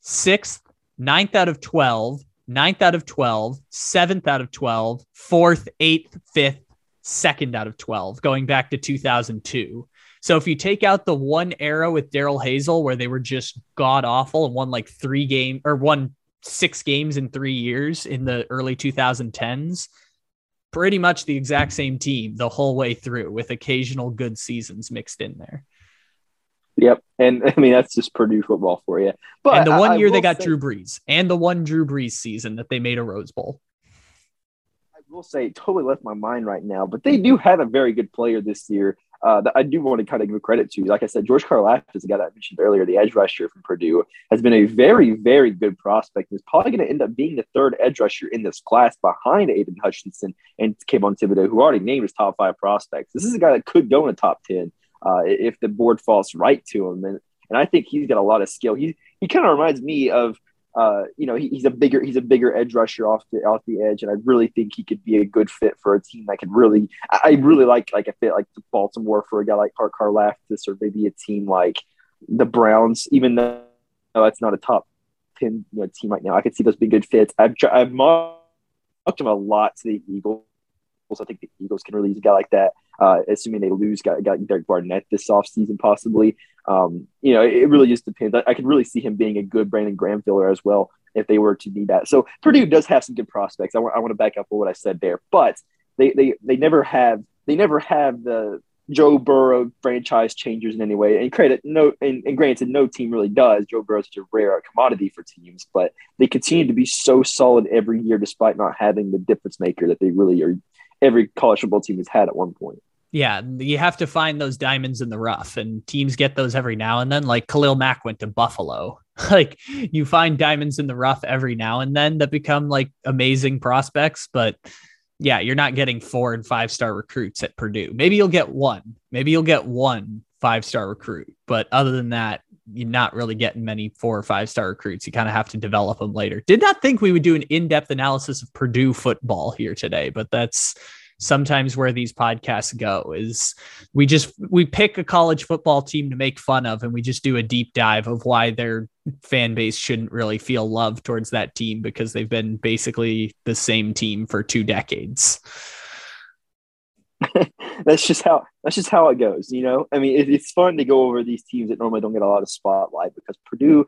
sixth, ninth out of 12, ninth out of 12, seventh out of 12, fourth, eighth, fifth, second out of 12, going back to 2002. So if you take out the one era with Darrell Hazell where they were just god awful and won like three game or won six games in three years in the early 2010s, pretty much the exact same team the whole way through with occasional good seasons mixed in there. Yep, and I mean that's just Purdue football for you. But and the one I, year I they got say, Drew Brees, and the one Drew Brees season that they made a Rose Bowl. I will say, totally left my mind right now, but they do have a very good player this year uh, that I do want to kind of give credit to. Like I said, George Karlaftis is the guy that I mentioned earlier, the edge rusher from Purdue, has been a very, very good prospect. He's probably going to end up being the third edge rusher in this class behind Aidan Hutchinson and Kayvon Thibodeaux, who already named his top five prospects. This is a guy that could go in the top 10 uh, if the board falls right to him. And, and I think he's got a lot of skill. He, he kind of reminds me of uh, you know, he, he's a bigger he's a bigger edge rusher off the off the edge, and I really think he could be a good fit for a team that could really. I, really like like a fit like Baltimore for a guy like Car Karlaftis, or maybe a team like the Browns. Even though that's not a top ten you know, team right now, I could see those being good fits. I've I've mocked him a lot to the Eagles. I think the Eagles can release a guy like that uh, assuming they lose got, got Derek Barnett this offseason possibly. Um, you know, it, it, really just depends. I, I, could really see him being a good Brandon Graham filler as well if they were to need that. So Purdue does have some good prospects. I, w- I want to back up what I said there, but they, they, they never have, they never have the Joe Burrow franchise changers in any way. And credit no, and, and granted, no team really does. Joe Burrow is such a rare commodity for teams, but they continue to be so solid every year despite not having the difference maker that they really are. Every college football team has had at one point. Yeah, you have to find those diamonds in the rough, and teams get those every now and then. Like Khalil Mack went to Buffalo. like you find diamonds in the rough every now and then that become like amazing prospects, but yeah, you're not getting four and five star recruits at Purdue. Maybe you'll get one. Maybe you'll get one five star recruit, but other than that, you're not really getting many four or five star recruits. You kind of have to develop them later. Did not think we would do an in depth analysis of Purdue football here today, but that's sometimes where these podcasts go is we just we pick a college football team to make fun of and we just do a deep dive of why their fan base shouldn't really feel love towards that team because they've been basically the same team for two decades that's just how that's just how it goes you know i mean it, it's fun to go over these teams that normally don't get a lot of spotlight because purdue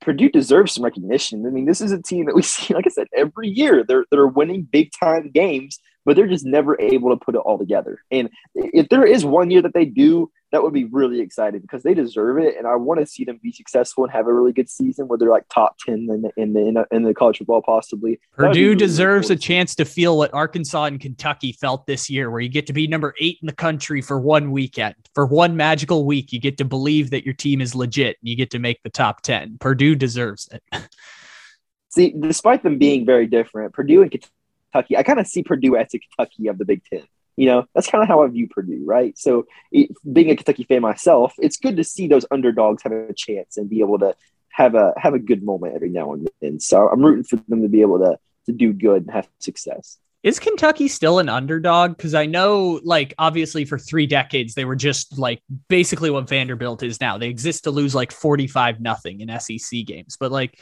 Purdue deserves some recognition. I mean, this is a team that we see, like I said, every year. They're they're winning big time games, but they're just never able to put it all together. And if there is one year that they do, that would be really exciting because they deserve it. And I want to see them be successful and have a really good season where they're like top 10 in the, in the, in the, college football, possibly. Purdue really deserves cool. a chance to feel what Arkansas and Kentucky felt this year, where you get to be number eight in the country for one weekend. For one magical week, you get to believe that your team is legit and you get to make the top 10. Purdue deserves it. See, despite them being very different, Purdue and Kentucky Kentucky. I kind of see Purdue as the Kentucky of the Big Ten. You know, that's kind of how I view Purdue, right? So, it, being a Kentucky fan myself, it's good to see those underdogs have a chance and be able to have a have a good moment every now and then. So, I'm rooting for them to be able to to do good and have success. Is Kentucky still an underdog? Because I know, like, obviously for three decades, they were just like basically what Vanderbilt is now. They exist to lose like 45 nothing in SEC games. But like,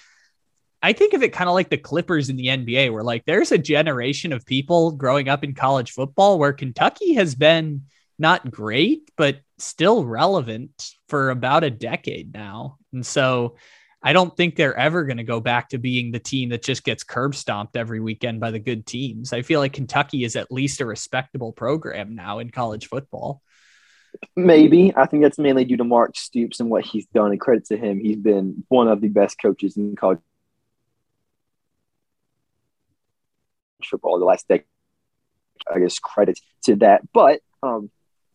I think of it kind of like the Clippers in the NBA, where like there's a generation of people growing up in college football where Kentucky has been not great, but still relevant for about a decade now. And so I don't think they're ever going to go back to being the team that just gets curb stomped every weekend by the good teams. I feel like Kentucky is at least a respectable program now in college football. Maybe. I think that's mainly due to Mark Stoops and what he's done. And credit to him, he's been one of the best coaches in college football the last decade. I guess credit to that, but um,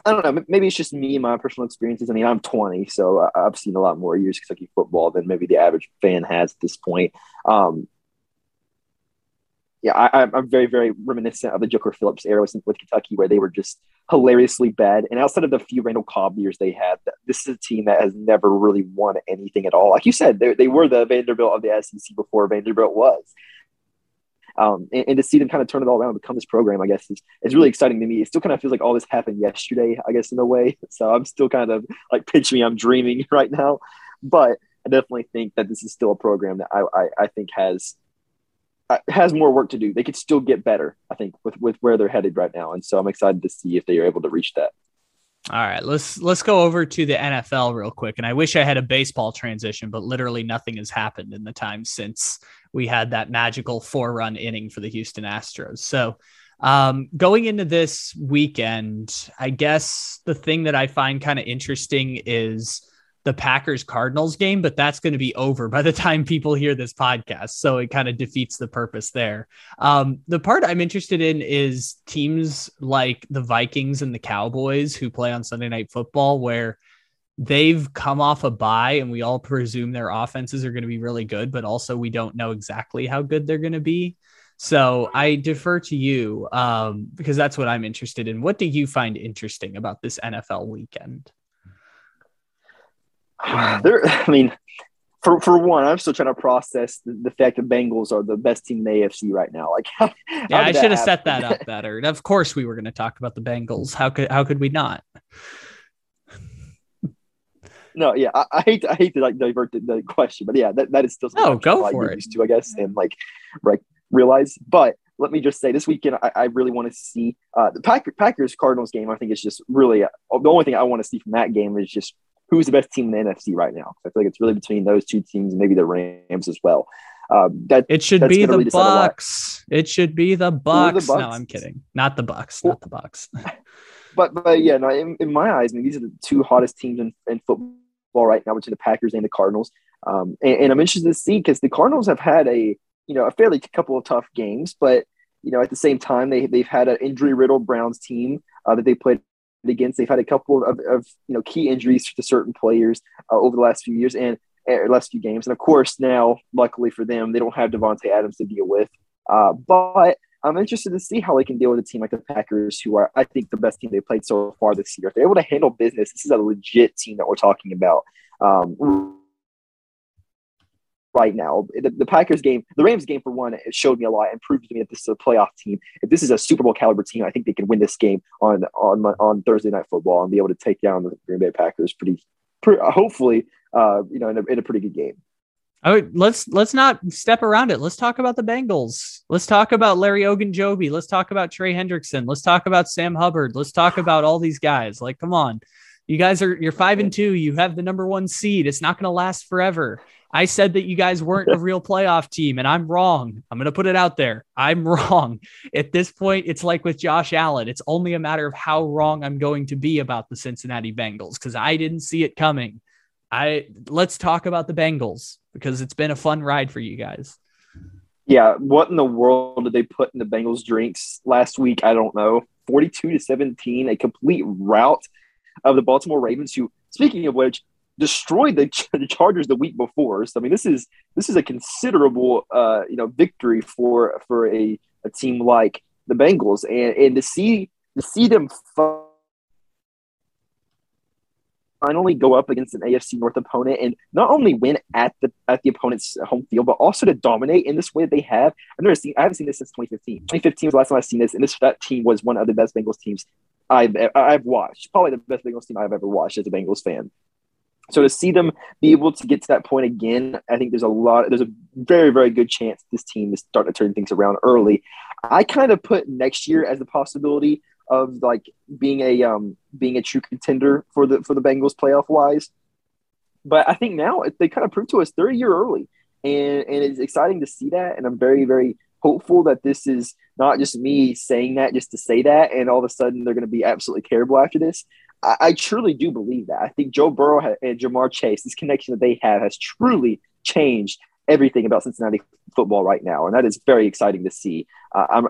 I don't know. Maybe it's just me and my personal experiences. I mean, I'm 20, so I've seen a lot more years of Kentucky football than maybe the average fan has at this point. Um, yeah, I, am very, very reminiscent of the Joker Phillips era with, with Kentucky, where they were just hilariously bad. And outside of the few Randall Cobb years they had, this is a team that has never really won anything at all. Like you said, they, they were the Vanderbilt of the SEC before Vanderbilt was Um, and, and, to see them kind of turn it all around and become this program, I guess, is, is really exciting to me. It still kind of feels like all this happened yesterday, I guess, in a way. So I'm still kind of like pitch me, I'm dreaming right now. But I definitely think that this is still a program that I, I, I think has uh, has more work to do. They could still get better, I think, with with where they're headed right now. And so I'm excited to see if they are able to reach that. All right, let's let's go over to the NFL real quick. And I wish I had a baseball transition, but literally nothing has happened in the time since we had that magical four-run inning for the Houston Astros. So, um, going into this weekend, I guess the thing that I find kind of interesting is the Packers Cardinals game, but that's going to be over by the time people hear this podcast. So it kind of defeats the purpose there. Um, the part I'm interested in is teams like the Vikings and the Cowboys who play on Sunday Night Football, where they've come off a bye and we all presume their offenses are going to be really good, but also we don't know exactly how good they're going to be. So I defer to you um, because that's what I'm interested in. What do you find interesting about this NFL weekend? there, I mean, for, for one, I'm still trying to process the, the, fact that Bengals are the best team in the AFC right now. Like, how, yeah, how I should have set that up better. of course, we were going to talk about the Bengals. How could how could we not? No, yeah, I, I, hate to, I hate to like divert the, the, question, but yeah, that, that is still oh go for it. Used to, I guess, and like like realize. But let me just say, this weekend, I, I really want to see uh, the Pack, Packers Cardinals game. I think it's just really uh, the only thing I want to see from that game is just who's the best team in the NFC right now. I feel like it's really between those two teams and maybe the Rams as well. Um, that it should be the really Bucks. It should be the Bucks. the Bucks. No, I'm kidding. Not the Bucks. Not the Bucks. but but yeah, no. In, in my eyes, I mean, these are the two hottest teams in, in football right now, between the Packers and the Cardinals. Um, and, and I'm interested to see because the Cardinals have had a you know a fairly couple of tough games, but you know at the same time they they've had an injury riddled Browns team uh, that they played against. They've had a couple of, of you know key injuries to certain players uh, over the last few years and uh, last few games. And of course, now luckily for them, they don't have Davante Adams to deal with. Uh, but I'm interested to see how they can deal with a team like the Packers, who are I think the best team they played so far this year. If they're able to handle business, this is a legit team that we're talking about. Um, right now. The, the, Packers game, the Rams game for one, showed me a lot and proved to me that this is a playoff team. If this is a Super Bowl caliber team, I think they can win this game on on on Thursday night football and be able to take down the Green Bay Packers pretty, pretty hopefully, uh, you know, in a, in a pretty good game. Oh, let's let's not step around it. Let's talk about the Bengals. Let's talk about Larry Ogunjobi. Let's talk about Trey Hendrickson. Let's talk about Sam Hubbard. Let's talk about all these guys. Like, come on, you guys are you're five and two. You have the number one seed. It's not going to last forever. I said that you guys weren't a real playoff team, and I'm wrong. I'm going to put it out there. I'm wrong. At this point, it's like with Josh Allen. It's only a matter of how wrong I'm going to be about the Cincinnati Bengals because I didn't see it coming. I let's talk about the Bengals because it's been a fun ride for you guys. Yeah, what in the world did they put in the Bengals drinks last week? I don't know. 42 to 17, a complete rout of the Baltimore Ravens, who, speaking of which, destroyed the, the Chargers the week before. So I mean, this is this is a considerable uh, you know victory for for a, a team like the Bengals, and and to see to see them finally go up against an AFC North opponent and not only win at the at the opponent's home field, but also to dominate in this way that they have. I've never seen I haven't seen this since 2015. 2015 was the last time I've seen this, and this that team was one of the best Bengals teams I've I've watched. Probably the best Bengals team I've ever watched as a Bengals fan. So to see them be able to get to that point again, I think there's a lot. There's a very very good chance this team is starting to turn things around early. I kind of put next year as the possibility of like being a um being a true contender for the for the Bengals playoff wise. But I think now they kind of proved to us they're a year early, and and it's exciting to see that. And I'm very very hopeful that this is not just me saying that just to say that, and all of a sudden they're going to be absolutely terrible after this. I, I truly do believe that. I think Joe Burrow and Ja'Marr Chase, this connection that they have, has truly changed everything about Cincinnati football right now, and that is very exciting to see. Uh, I'm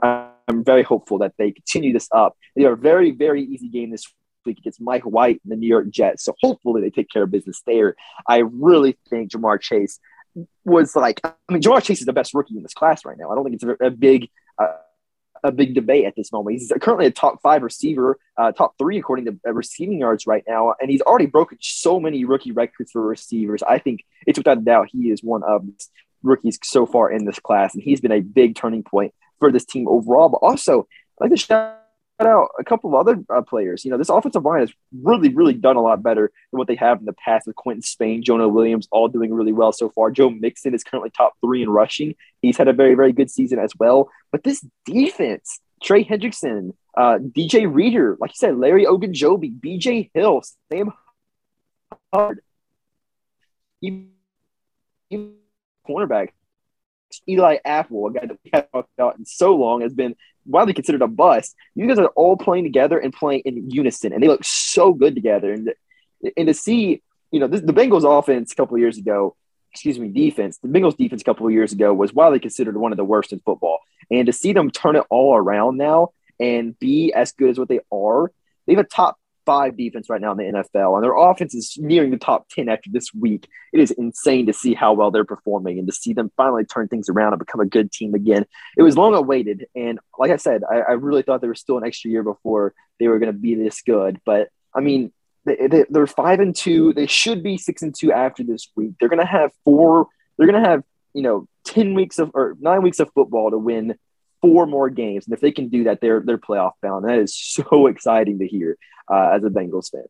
I'm very hopeful that they continue this up. They are a very very easy game this week against Mike White and the New York Jets, so hopefully they take care of business there. I really think Ja'Marr Chase was like, I mean, Ja'Marr Chase is the best rookie in this class right now. I don't think it's a, a big. Uh, a big debate at this moment. He's currently a top five receiver, uh, top three according to uh, receiving yards right now, and he's already broken so many rookie records for receivers. I think it's without a doubt he is one of rookies so far in this class, and he's been a big turning point for this team overall. But also, I like to shout out a couple of other uh, players. You know, this offensive line has really, really done a lot better than what they have in the past with Quinton Spain, Jonah Williams, all doing really well so far. Joe Mixon is currently top three in rushing. He's had a very, very good season as well. But this defense, Trey Hendrickson, uh, DJ Reader, like you said, Larry Ogunjobi, BJ Hill, Sam even, even cornerback Eli Apple, a guy that we haven't talked about in so long, has been widely considered a bust. You guys are all playing together and playing in unison, and they look so good together. And and to see, you know, this, the Bengals offense a couple of years ago, excuse me, defense, the Bengals defense a couple of years ago was widely considered one of the worst in football. And to see them turn it all around now and be as good as what they are, they have a top five defense right now in the NFL, and their offense is nearing the top 10 after this week. It is insane to see how well they're performing and to see them finally turn things around and become a good team again. It was long awaited. And like I said, I, I really thought there was still an extra year before they were going to be this good. But I mean, they, they, they're five and two. They should be six and two after this week. They're going to have four, they're going to have, you know, 10 weeks of or nine weeks of football to win four more games. And if they can do that, they're they're playoff bound. That is so exciting to hear uh, as a Bengals fan.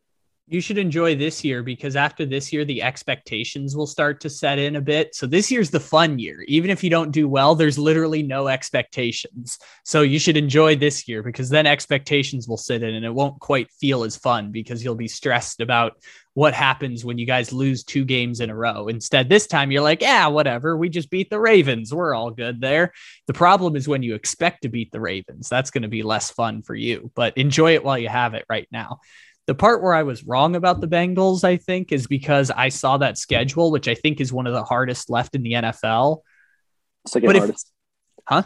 You should enjoy this year because after this year, the expectations will start to set in a bit. So this year's the fun year. Even if you don't do well, there's literally no expectations. So you should enjoy this year because then expectations will sit in and it won't quite feel as fun because you'll be stressed about what happens when you guys lose two games in a row. Instead, this time you're like, yeah, whatever. We just beat the Ravens. We're all good there. The problem is when you expect to beat the Ravens. That's going to be less fun for you, but enjoy it while you have it right now. The part where I was wrong about the Bengals, I think, is because I saw that schedule, which I think is one of the hardest left in the NFL. Second but hardest. If, huh?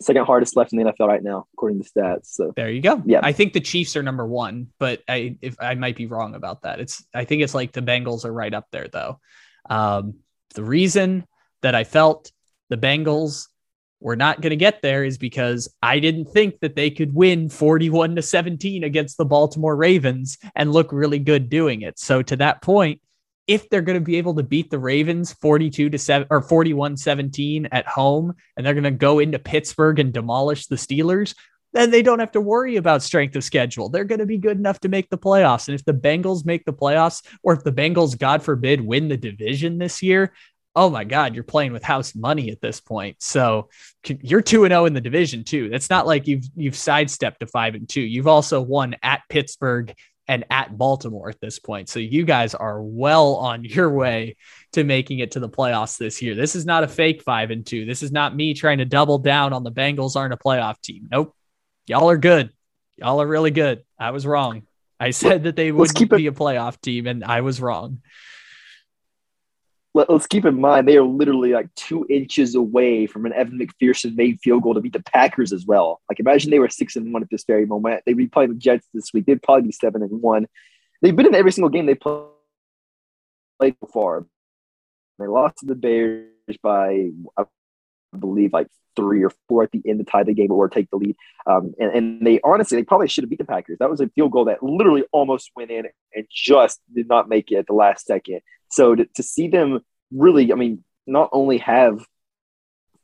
Second hardest left in the NFL right now, according to stats. So there you go. Yeah, I think the Chiefs are number one, but I if I might be wrong about that. It's I think it's like the Bengals are right up there though. Um, the reason that I felt the Bengals were not going to get there is because I didn't think that they could win 41 to 17 against the Baltimore Ravens and look really good doing it. So to that point, if they're going to be able to beat the Ravens 42 to 7 or 41 17 at home and they're going to go into Pittsburgh and demolish the Steelers, then they don't have to worry about strength of schedule. They're going to be good enough to make the playoffs. And if the Bengals make the playoffs, or if the Bengals, God forbid, win the division this year, oh my God, you're playing with house money at this point. So you're two and zero oh in the division too. That's not like you've you've sidestepped to five and two. You've also won at Pittsburgh and at Baltimore at this point. So you guys are well on your way to making it to the playoffs this year. This is not a fake five and two. This is not me trying to double down on the Bengals aren't a playoff team. Nope. Y'all are good. Y'all are really good. I was wrong. I said that they would be a playoff team, and I was wrong let, us keep in mind they are literally like two inches away from an Evan McPherson made field goal to beat the Packers as well. Like imagine they were six and one at this very moment. They'd be playing the Jets this week. They'd probably be seven and one. They've been in every single game they played so far. They lost to the Bears by I believe like three or four at the end to tie the game or take the lead. Um, and, and they honestly they probably should have beat the Packers. That was a field goal that literally almost went in and just did not make it at the last second. So to, to see them really, I mean, not only have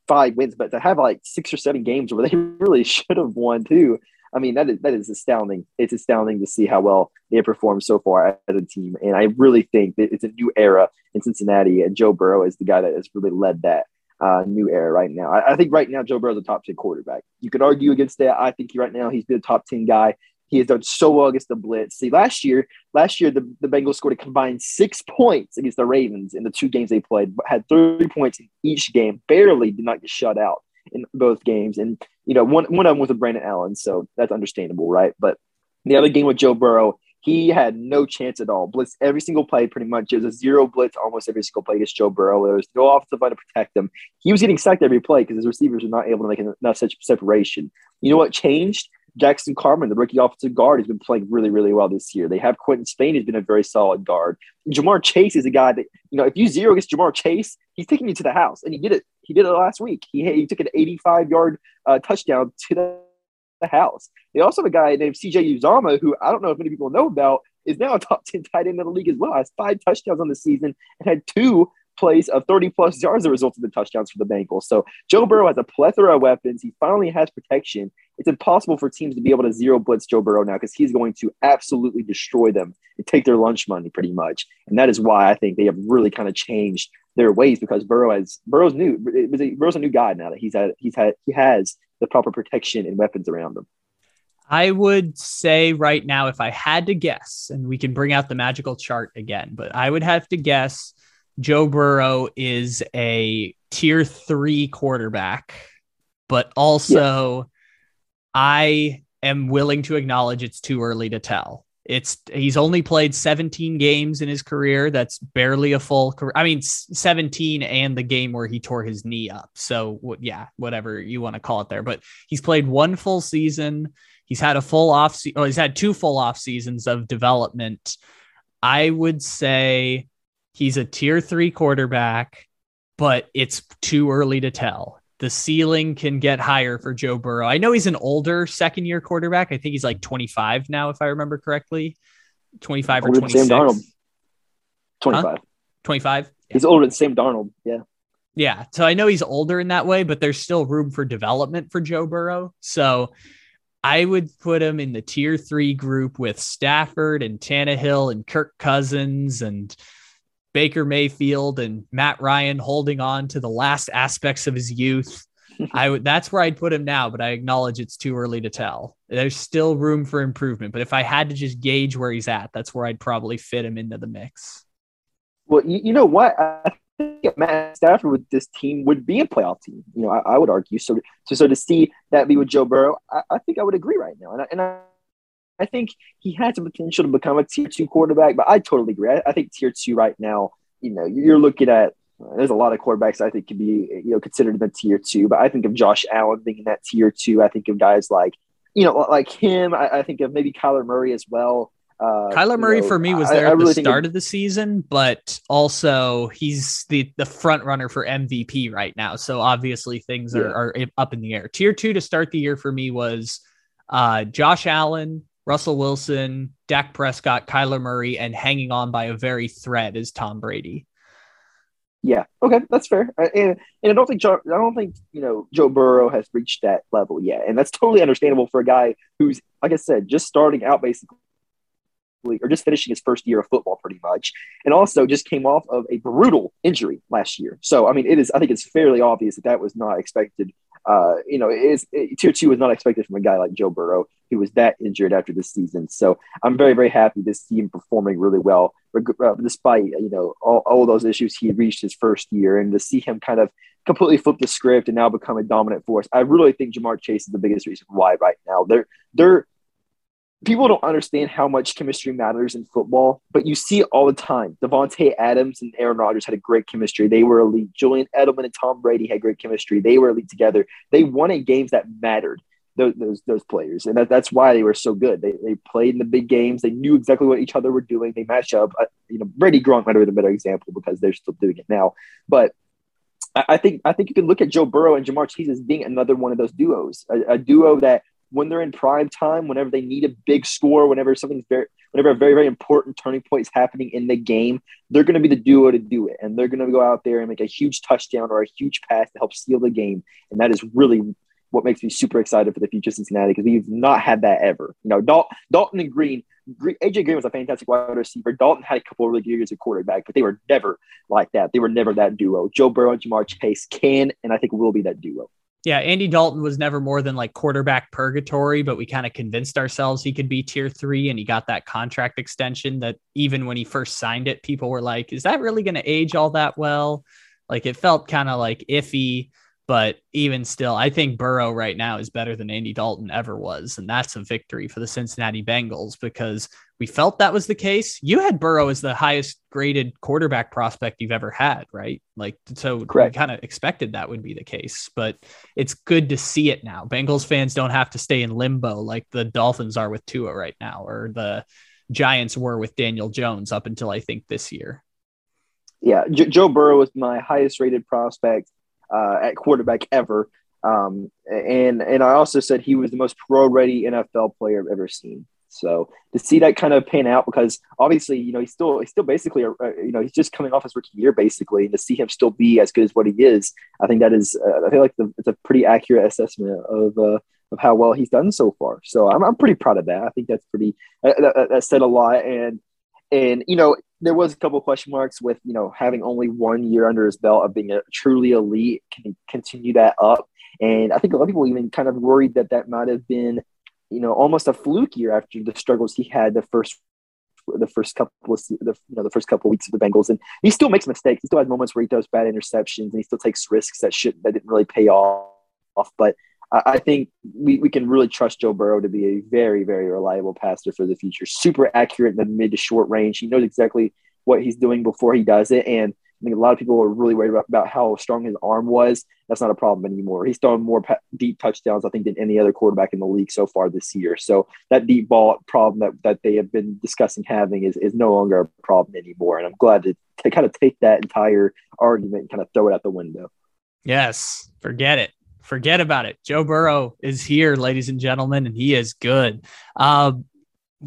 five wins, but to have like six or seven games where they really should have won too. I mean, that is that is astounding. It's astounding to see how well they have performed so far as a team. And I really think that it's a new era in Cincinnati, and Joe Burrow is the guy that has really led that uh, new era right now. I, I think right now Joe Burrow is a top 10 quarterback. You could argue against that. I think he, right now he's been a top 10 guy. He has done so well against the blitz. See, last year, last year the, the Bengals scored a combined six points against the Ravens in the two games they played, but had three points in each game. Barely did not get shut out in both games. And you know, one one of them was with Brandon Allen, so that's understandable, right? But the other game with Joe Burrow, he had no chance at all. Blitz every single play, pretty much. It was a zero blitz almost every single play against Joe Burrow. There was no offensive line to protect him. He was getting sacked every play because his receivers were not able to make enough separation. You know what changed? Jackson Carman, the rookie offensive guard, has been playing really, really well this year. They have Quinton Spain, who's been a very solid guard. Ja'Marr Chase is a guy that, you know, if you zero against Ja'Marr Chase, he's taking you to the house. And he did it. He did it last week. He, he took an 85 yard uh, touchdown to the, the house. They also have a guy named CJ Uzomah, who I don't know if many people know about, is now a top 10 tight end in the league as well. Has five touchdowns on the season and had two plays of 30 plus yards a result of the touchdowns for the Bengals. So Joe Burrow has a plethora of weapons. He finally has protection. It's impossible for teams to be able to zero blitz Joe Burrow now because he's going to absolutely destroy them and take their lunch money pretty much. And that is why I think they have really kind of changed their ways because Burrow has Burrow's new. Burrow's a new guy now that he's had he's had he has the proper protection and weapons around him. I would say right now, if I had to guess, and we can bring out the magical chart again, but I would have to guess Joe Burrow is a tier three quarterback, but also yeah. I am willing to acknowledge it's too early to tell. It's he's only played 17 games in his career. That's barely a full career. I mean, 17 and the game where he tore his knee up. So yeah, whatever you want to call it there. But he's played one full season. He's had a full off. Se- oh, he's had two full off seasons of development. I would say he's a tier three quarterback, but it's too early to tell. The ceiling can get higher for Joe Burrow. I know he's an older second year quarterback. I think he's like 25 now, if I remember correctly. 25 or 26. Sam Darnold. 25. Huh? 25. He's older than Sam Darnold. Yeah. Yeah. So I know he's older in that way, but there's still room for development for Joe Burrow. So I would put him in the tier three group with Stafford and Tannehill and Kirk Cousins and Baker Mayfield and Matt Ryan holding on to the last aspects of his youth. I would that's where I'd put him now, but I acknowledge it's too early to tell. There's still room for improvement, but if I had to just gauge where he's at, that's where I'd probably fit him into the mix. Well, you, you know what? I think Matt Stafford with this team would be a playoff team. You know, I, I would argue. So, so, so to see that be with Joe Burrow, I, I think I would agree right now. And I, and I, I think he has the potential to become a tier two quarterback, but I totally agree. I, I think tier two right now, you know, you're looking at there's a lot of quarterbacks I think could be you know considered in the tier two, but I think of Josh Allen being in that tier two. I think of guys like you know like him. I, I think of maybe Kyler Murray as well. Uh, Kyler Murray know, for me was there I, at really the start of the season, but also he's the the front runner for MVP right now. So obviously things are, are up in the air. Tier two to start the year for me was uh, Josh Allen, Russell Wilson, Dak Prescott, Kyler Murray, and hanging on by a very thread is Tom Brady. Yeah. Okay, that's fair. And and I don't think Joe, I don't think you know Joe Burrow has reached that level yet, and that's totally understandable for a guy who's like I said, just starting out basically or just finishing his first year of football pretty much and also just came off of a brutal injury last year so i mean it is i think it's fairly obvious that that was not expected uh, you know, is tier two was not expected from a guy like Joe Burrow, who was that injured after this season. So I'm very, very happy see him performing really well, uh, despite you know all, all those issues he reached his first year, and to see him kind of completely flip the script and now become a dominant force. I really think Ja'Marr Chase is the biggest reason why right now they're they're people don't understand how much chemistry matters in football, but you see all the time. Davante Adams and Aaron Rodgers had a great chemistry. They were elite. Julian Edelman and Tom Brady had great chemistry. They were elite together. They won in games that mattered. Those those, those players, and that, that's why they were so good. They, they played in the big games. They knew exactly what each other were doing. They matched up. Uh, you know, Brady Gronk might have been a better example because they're still doing it now. But I, think I think you can look at Joe Burrow and Ja'Marr Chase as being another one of those duos, a, a duo that when they're in prime time, whenever they need a big score, whenever something's very, whenever a very, very important turning point is happening in the game, they're going to be the duo to do it. And they're going to go out there and make a huge touchdown or a huge pass to help seal the game. And that is really what makes me super excited for the future of Cincinnati because we've not had that ever. You know, Dal- Dalton and Green, Green, AJ Green was a fantastic wide receiver. Dalton had a couple of really good years at quarterback, but they were never like that. They were never that duo. Joe Burrow and Ja'Marr Chase can and I think will be that duo. Yeah, Andy Dalton was never more than like quarterback purgatory, but we kind of convinced ourselves he could be tier three, and he got that contract extension that even when he first signed it, people were like, "Is that really going to age all that well?" Like it felt kind of like iffy. But even still, I think Burrow right now is better than Andy Dalton ever was. And that's a victory for the Cincinnati Bengals because we felt that was the case. You had Burrow as the highest graded quarterback prospect you've ever had, right? Like, so Correct. kind of expected that would be the case, but it's good to see it now. Bengals fans don't have to stay in limbo like the Dolphins are with Tua right now, or the Giants were with Daniel Jones up until I think this year. Yeah, J- Joe Burrow was my highest rated prospect uh, at quarterback ever. Um, and and I also said he was the most pro ready NFL player I've ever seen. So to see that kind of pan out, because obviously, you know, he's still he's still basically, a, you know, he's just coming off his rookie year basically, and to see him still be as good as what he is, I think that is, uh, I feel like the, it's a pretty accurate assessment of uh, of how well he's done so far. So I'm I'm pretty proud of that. I think that's pretty uh, that, that said a lot, and and you know, there was a couple question marks with you know having only one year under his belt of being a truly elite. Can he continue that up? And I think a lot of people even kind of worried that that might have been you know, almost a fluke year after the struggles he had the first the first couple of the you know the first couple of weeks of the Bengals, and he still makes mistakes. He still has moments where he throws bad interceptions, and he still takes risks that should that didn't really pay off. But I, think we, we can really trust Joe Burrow to be a very very reliable passer for the future. Super accurate in the mid to short range. He knows exactly what he's doing before he does it, and I think a lot of people were really worried about, about how strong his arm was. That's not a problem anymore. He's thrown more pa- deep touchdowns, I think, than any other quarterback in the league so far this year. So that deep ball problem that, that they have been discussing having is, is no longer a problem anymore. And I'm glad to, to kind of take that entire argument and kind of throw it out the window. Yes, forget it. Forget about it. Joe Burrow is here, ladies and gentlemen, and he is good. Um,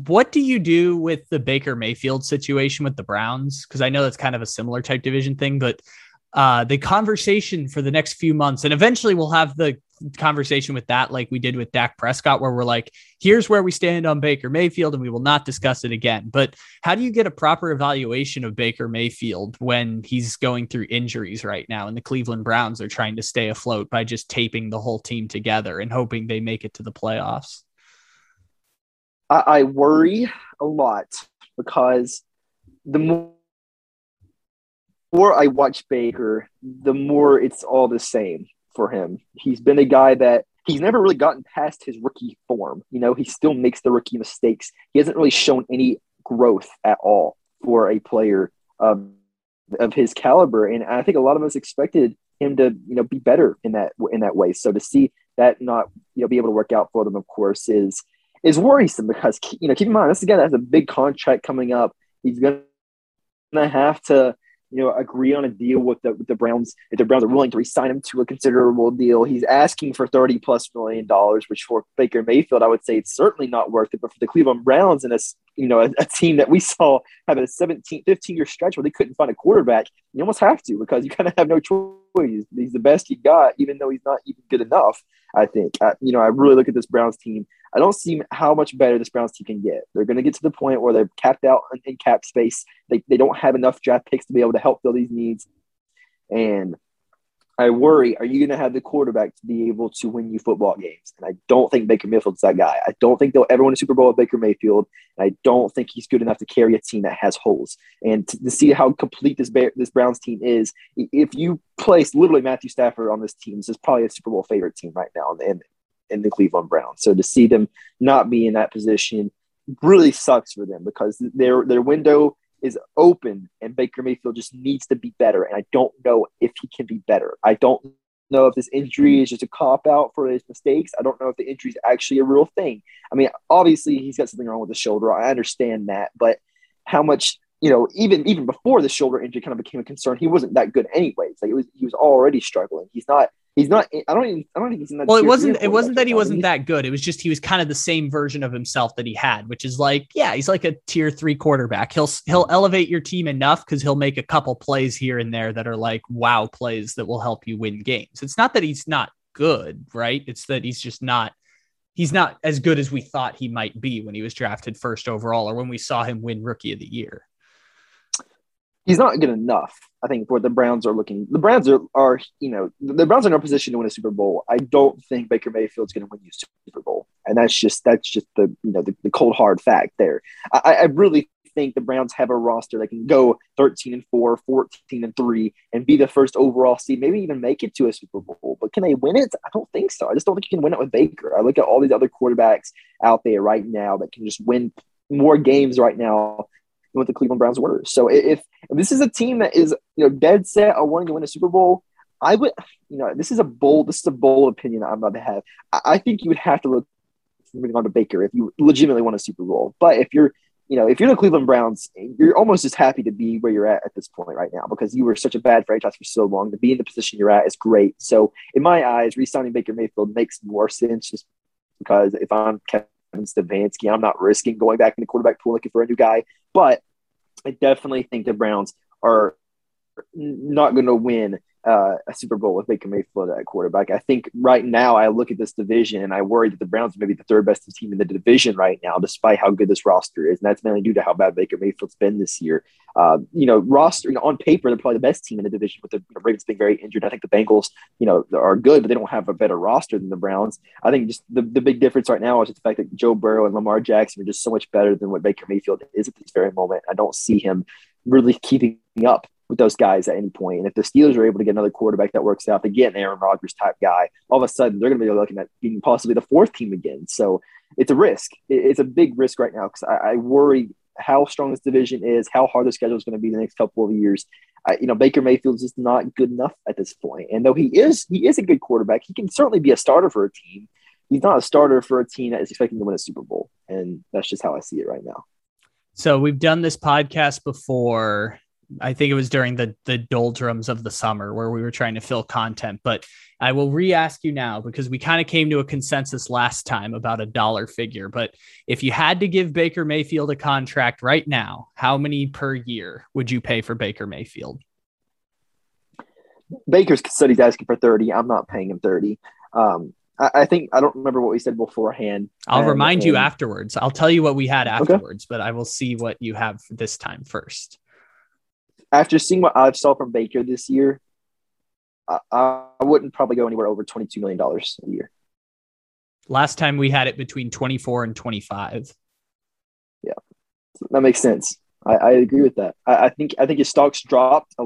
what do you do with the Baker Mayfield situation with the Browns? Because I know that's kind of a similar type division thing, but uh, the conversation for the next few months, and eventually we'll have the conversation with that, like we did with Dak Prescott, where we're like, here's where we stand on Baker Mayfield, and we will not discuss it again. But how do you get a proper evaluation of Baker Mayfield when he's going through injuries right now? And the Cleveland Browns are trying to stay afloat by just taping the whole team together and hoping they make it to the playoffs. I, I worry a lot because the more more I watch Baker, the more it's all the same for him. He's been a guy that he's never really gotten past his rookie form. You know, he still makes the rookie mistakes. He hasn't really shown any growth at all for a player of, of his caliber. And I think a lot of us expected him to, you know, be better in that in that way. So to see that not, you know, be able to work out for them, of course, is is worrisome because you know keep in mind this again has a big contract coming up. He's gonna have to you know agree on a deal with the with the Browns if the Browns are willing to resign him to a considerable deal. He's asking for thirty plus million dollars, which for Baker Mayfield I would say it's certainly not worth it. But for the Cleveland Browns and a you know a, a team that we saw have a 17, 15 year stretch where they couldn't find a quarterback, you almost have to because you kind of have no choice. He's the best you got, even though he's not even good enough. I think I, you know I really look at this Browns team I don't see how much better this Browns team can get. They're going to get to the point where they're capped out in cap space. They, they don't have enough draft picks to be able to help fill these needs. And I worry, are you going to have the quarterback to be able to win you football games? And I don't think Baker Mayfield's that guy. I don't think they'll ever win a Super Bowl with Baker Mayfield. And I don't think he's good enough to carry a team that has holes. And to, to see how complete this this Browns team is, if you place literally Matthew Stafford on this team, this is probably a Super Bowl favorite team right now. And in the Cleveland Browns. So to see them not be in that position really sucks for them because their their window is open and Baker Mayfield just needs to be better. And I don't know if he can be better. I don't know if this injury is just a cop out for his mistakes. I don't know if the injury is actually a real thing. I mean, obviously he's got something wrong with the shoulder. I understand that, but how much you know, even even before the shoulder injury kind of became a concern, he wasn't that good anyways. Like it was, he was already struggling. He's not He's not. I don't even. I don't think he's in that. Well, it wasn't. It wasn't that he wasn't that good. It was just he was kind of the same version of himself that he had, which is like, yeah, he's like a tier three quarterback. He'll he'll elevate your team enough because he'll make a couple plays here and there that are like wow plays that will help you win games. It's not that he's not good, right? It's that he's just not. He's not as good as we thought he might be when he was drafted first overall, or when we saw him win Rookie of the Year he's not good enough. I think what the Browns are looking. The Browns are, are you know the Browns are in a position to win a Super Bowl. I don't think Baker Mayfield's going to win you Super Bowl, and that's just that's just the you know the, the cold hard fact there. I, I really think the Browns have a roster that can go 13 and 4, 14 and 3 and be the first overall seed, maybe even make it to a Super Bowl. But can they win it? I don't think so. I just don't think you can win it with Baker. I look at all these other quarterbacks out there right now that can just win more games right now what the Cleveland Browns were. So if, if this is a team that is you know dead set on wanting to win a Super Bowl, I would you know this is a bold this is a bold opinion I'm about to have. I, I think you would have to look moving on to Baker if you legitimately want a Super Bowl. But if you're you know, if you're the Cleveland Browns, you're almost just happy to be where you're at at this point right now because you were such a bad franchise for so long. To be in the position you're at is great. So, in my eyes, re-signing Baker Mayfield makes more sense just because if I'm Kevin Stefanski. I'm not risking going back in the quarterback pool looking for a new guy, but I definitely think the Browns are not going to win uh, a Super Bowl with Baker Mayfield at quarterback. I think right now I look at this division and I worry that the Browns are maybe the third best team in the division right now, despite how good this roster is, and that's mainly due to how bad Baker Mayfield's been this year. Uh, you know, roster you know, on paper they're probably the best team in the division, with the you know, Ravens being very injured. I think the Bengals, you know, are good, but they don't have a better roster than the Browns. I think just the, the big difference right now is the fact that Joe Burrow and Lamar Jackson are just so much better than what Baker Mayfield is at this very moment. I don't see him really keeping up with those guys at any point. And if the Steelers are able to get another quarterback that works out, they get an Aaron Rodgers type guy, all of a sudden they're going to be looking at being possibly the fourth team again. So it's a risk. It's a big risk right now because I, I, worry how strong this division is, how hard the schedule is going to be the next couple of years. I, you know, Baker Mayfield's just not good enough at this point. And though he is, he is a good quarterback. He can certainly be a starter for a team. He's not a starter for a team that is expecting to win a Super Bowl. And that's just how I see it right now. So we've done this podcast before I think it was during the the doldrums of the summer where we were trying to fill content. But I will re-ask you now because we kind of came to a consensus last time about a dollar figure. But if you had to give Baker Mayfield a contract right now, how many per year would you pay for Baker Mayfield? Baker's said he's asking for 30. I'm not paying him 30. Um, I, I think I don't remember what we said beforehand. I'll and, remind and, you afterwards. I'll tell you what we had afterwards, okay. but I will see what you have this time first after seeing what I've saw from Baker this year, I, I wouldn't probably go anywhere over $22 million a year. Last time we had it between 24 and 25. Yeah, that makes sense. I, I agree with that. I, I, think I think his stocks dropped a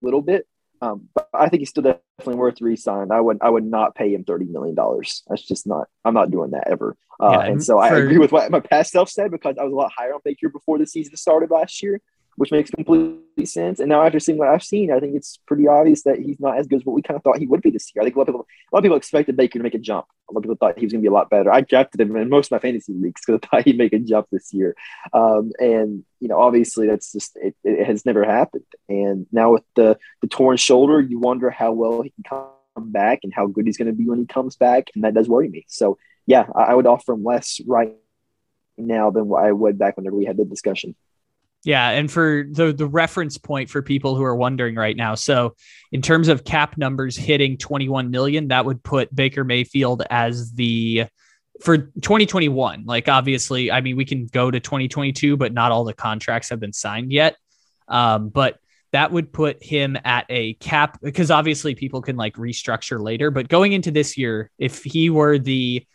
little bit, um, but I think he's still definitely worth re-sign. I would I would not pay him thirty million dollars. That's just not. I'm not doing that ever. Uh, yeah, and so for, I agree with what my past self said because I was a lot higher on Baker before the season started last year which makes complete sense. And now after seeing what I've seen, I think it's pretty obvious that he's not as good as what we kind of thought he would be this year. I think a lot of people, a lot of people expected Baker to make a jump. A lot of people thought he was going to be a lot better. I drafted him in most of my fantasy leagues because I thought he'd make a jump this year. Um, and you know, obviously, that's just it, it, has never happened. And now with the the torn shoulder, you wonder how well he can come back and how good he's going to be when he comes back, and that does worry me. So yeah, I, I would offer him less right now than what I would back whenever we had the discussion. Yeah, and for the the reference point for people who are wondering right now, so in terms of cap numbers hitting 21 million, that would put Baker Mayfield as the for 2021. Like obviously, I mean, we can go to 2022, but not all the contracts have been signed yet. Um, but that would put him at a cap because obviously people can like restructure later. But going into this year, if he were the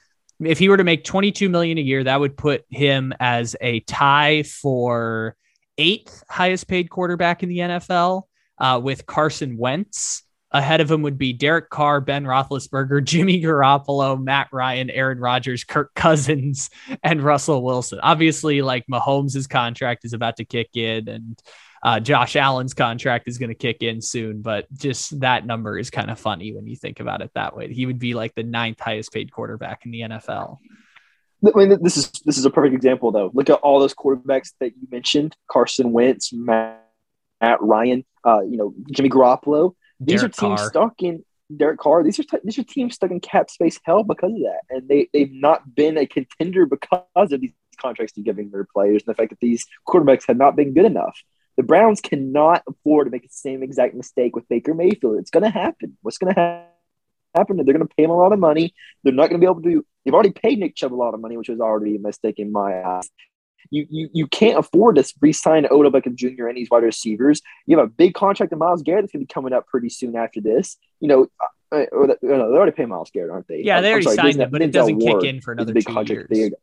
if he were to make 22 million a year, that would put him as a tie for eighth highest paid quarterback in the NFL uh, with Carson Wentz. Ahead of him would be Derek Carr, Ben Roethlisberger, Jimmy Garoppolo, Matt Ryan, Aaron Rodgers, Kirk Cousins, and Russell Wilson. Obviously, like Mahomes' contract is about to kick in, and uh, Josh Allen's contract is going to kick in soon. But just that number is kind of funny when you think about it that way. He would be like the ninth highest paid quarterback in the NFL. I mean, this is this is a perfect example though. Look at all those quarterbacks that you mentioned: Carson Wentz, Matt, Matt Ryan, uh, you know, Jimmy Garoppolo. These Derek are teams Carr. stuck in Derek Carr. These are these are teams stuck in cap space hell because of that, and they they've not been a contender because of these contracts they're giving their players and the fact that these quarterbacks have not been good enough. The Browns cannot afford to make the same exact mistake with Baker Mayfield. It's going to happen. What's going to happen? Happen. They're going to pay him a lot of money. They're not going to be able to. They've already paid Nick Chubb a lot of money, which was already a mistake in my eyes. You, you, you can't afford to re-sign Odell Beckham Jr. and these wide receivers. You have a big contract in Myles Garrett that's going to be coming up pretty soon after this. You know, uh or the, they already paid Myles Garrett, aren't they? Yeah, they already sorry, signed him, but it doesn't Ward kick in for another big two contract. years.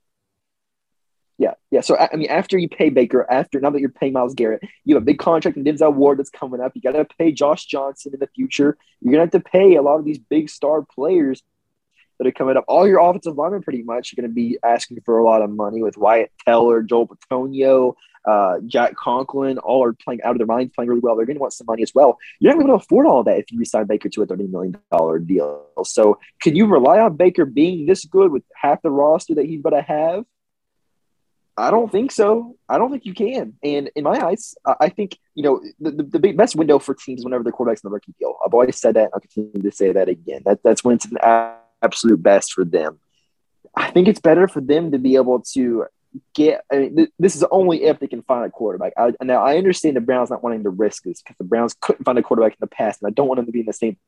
Yeah, yeah. So I mean, after you pay Baker, after now that you're paying Myles Garrett, you have a big contract in Denzel Ward that's coming up. You got to pay Josh Johnson in the future. You're gonna have to pay a lot of these big star players that are coming up. All your offensive linemen pretty much are going to be asking for a lot of money with Wyatt Teller, Joel Bitonio, uh, Jack Conklin, all are playing out of their minds, playing really well. They're going to want some money as well. You're not going to afford all that if you resign Baker to a $30 million deal. So can you rely on Baker being this good with half the roster that he's going to have? I don't think so. I don't think you can. And in my eyes, I think you know the, the, the best window for teams whenever the quarterback's in the rookie deal. I've always said that. I'll continue to say that again. That that's when it's an absolute best for them. I think it's better for them to be able to get. I mean, th- this is only if they can find a quarterback. I, now I understand the Browns not wanting to risk this because the Browns couldn't find a quarterback in the past, and I don't want them to be in the same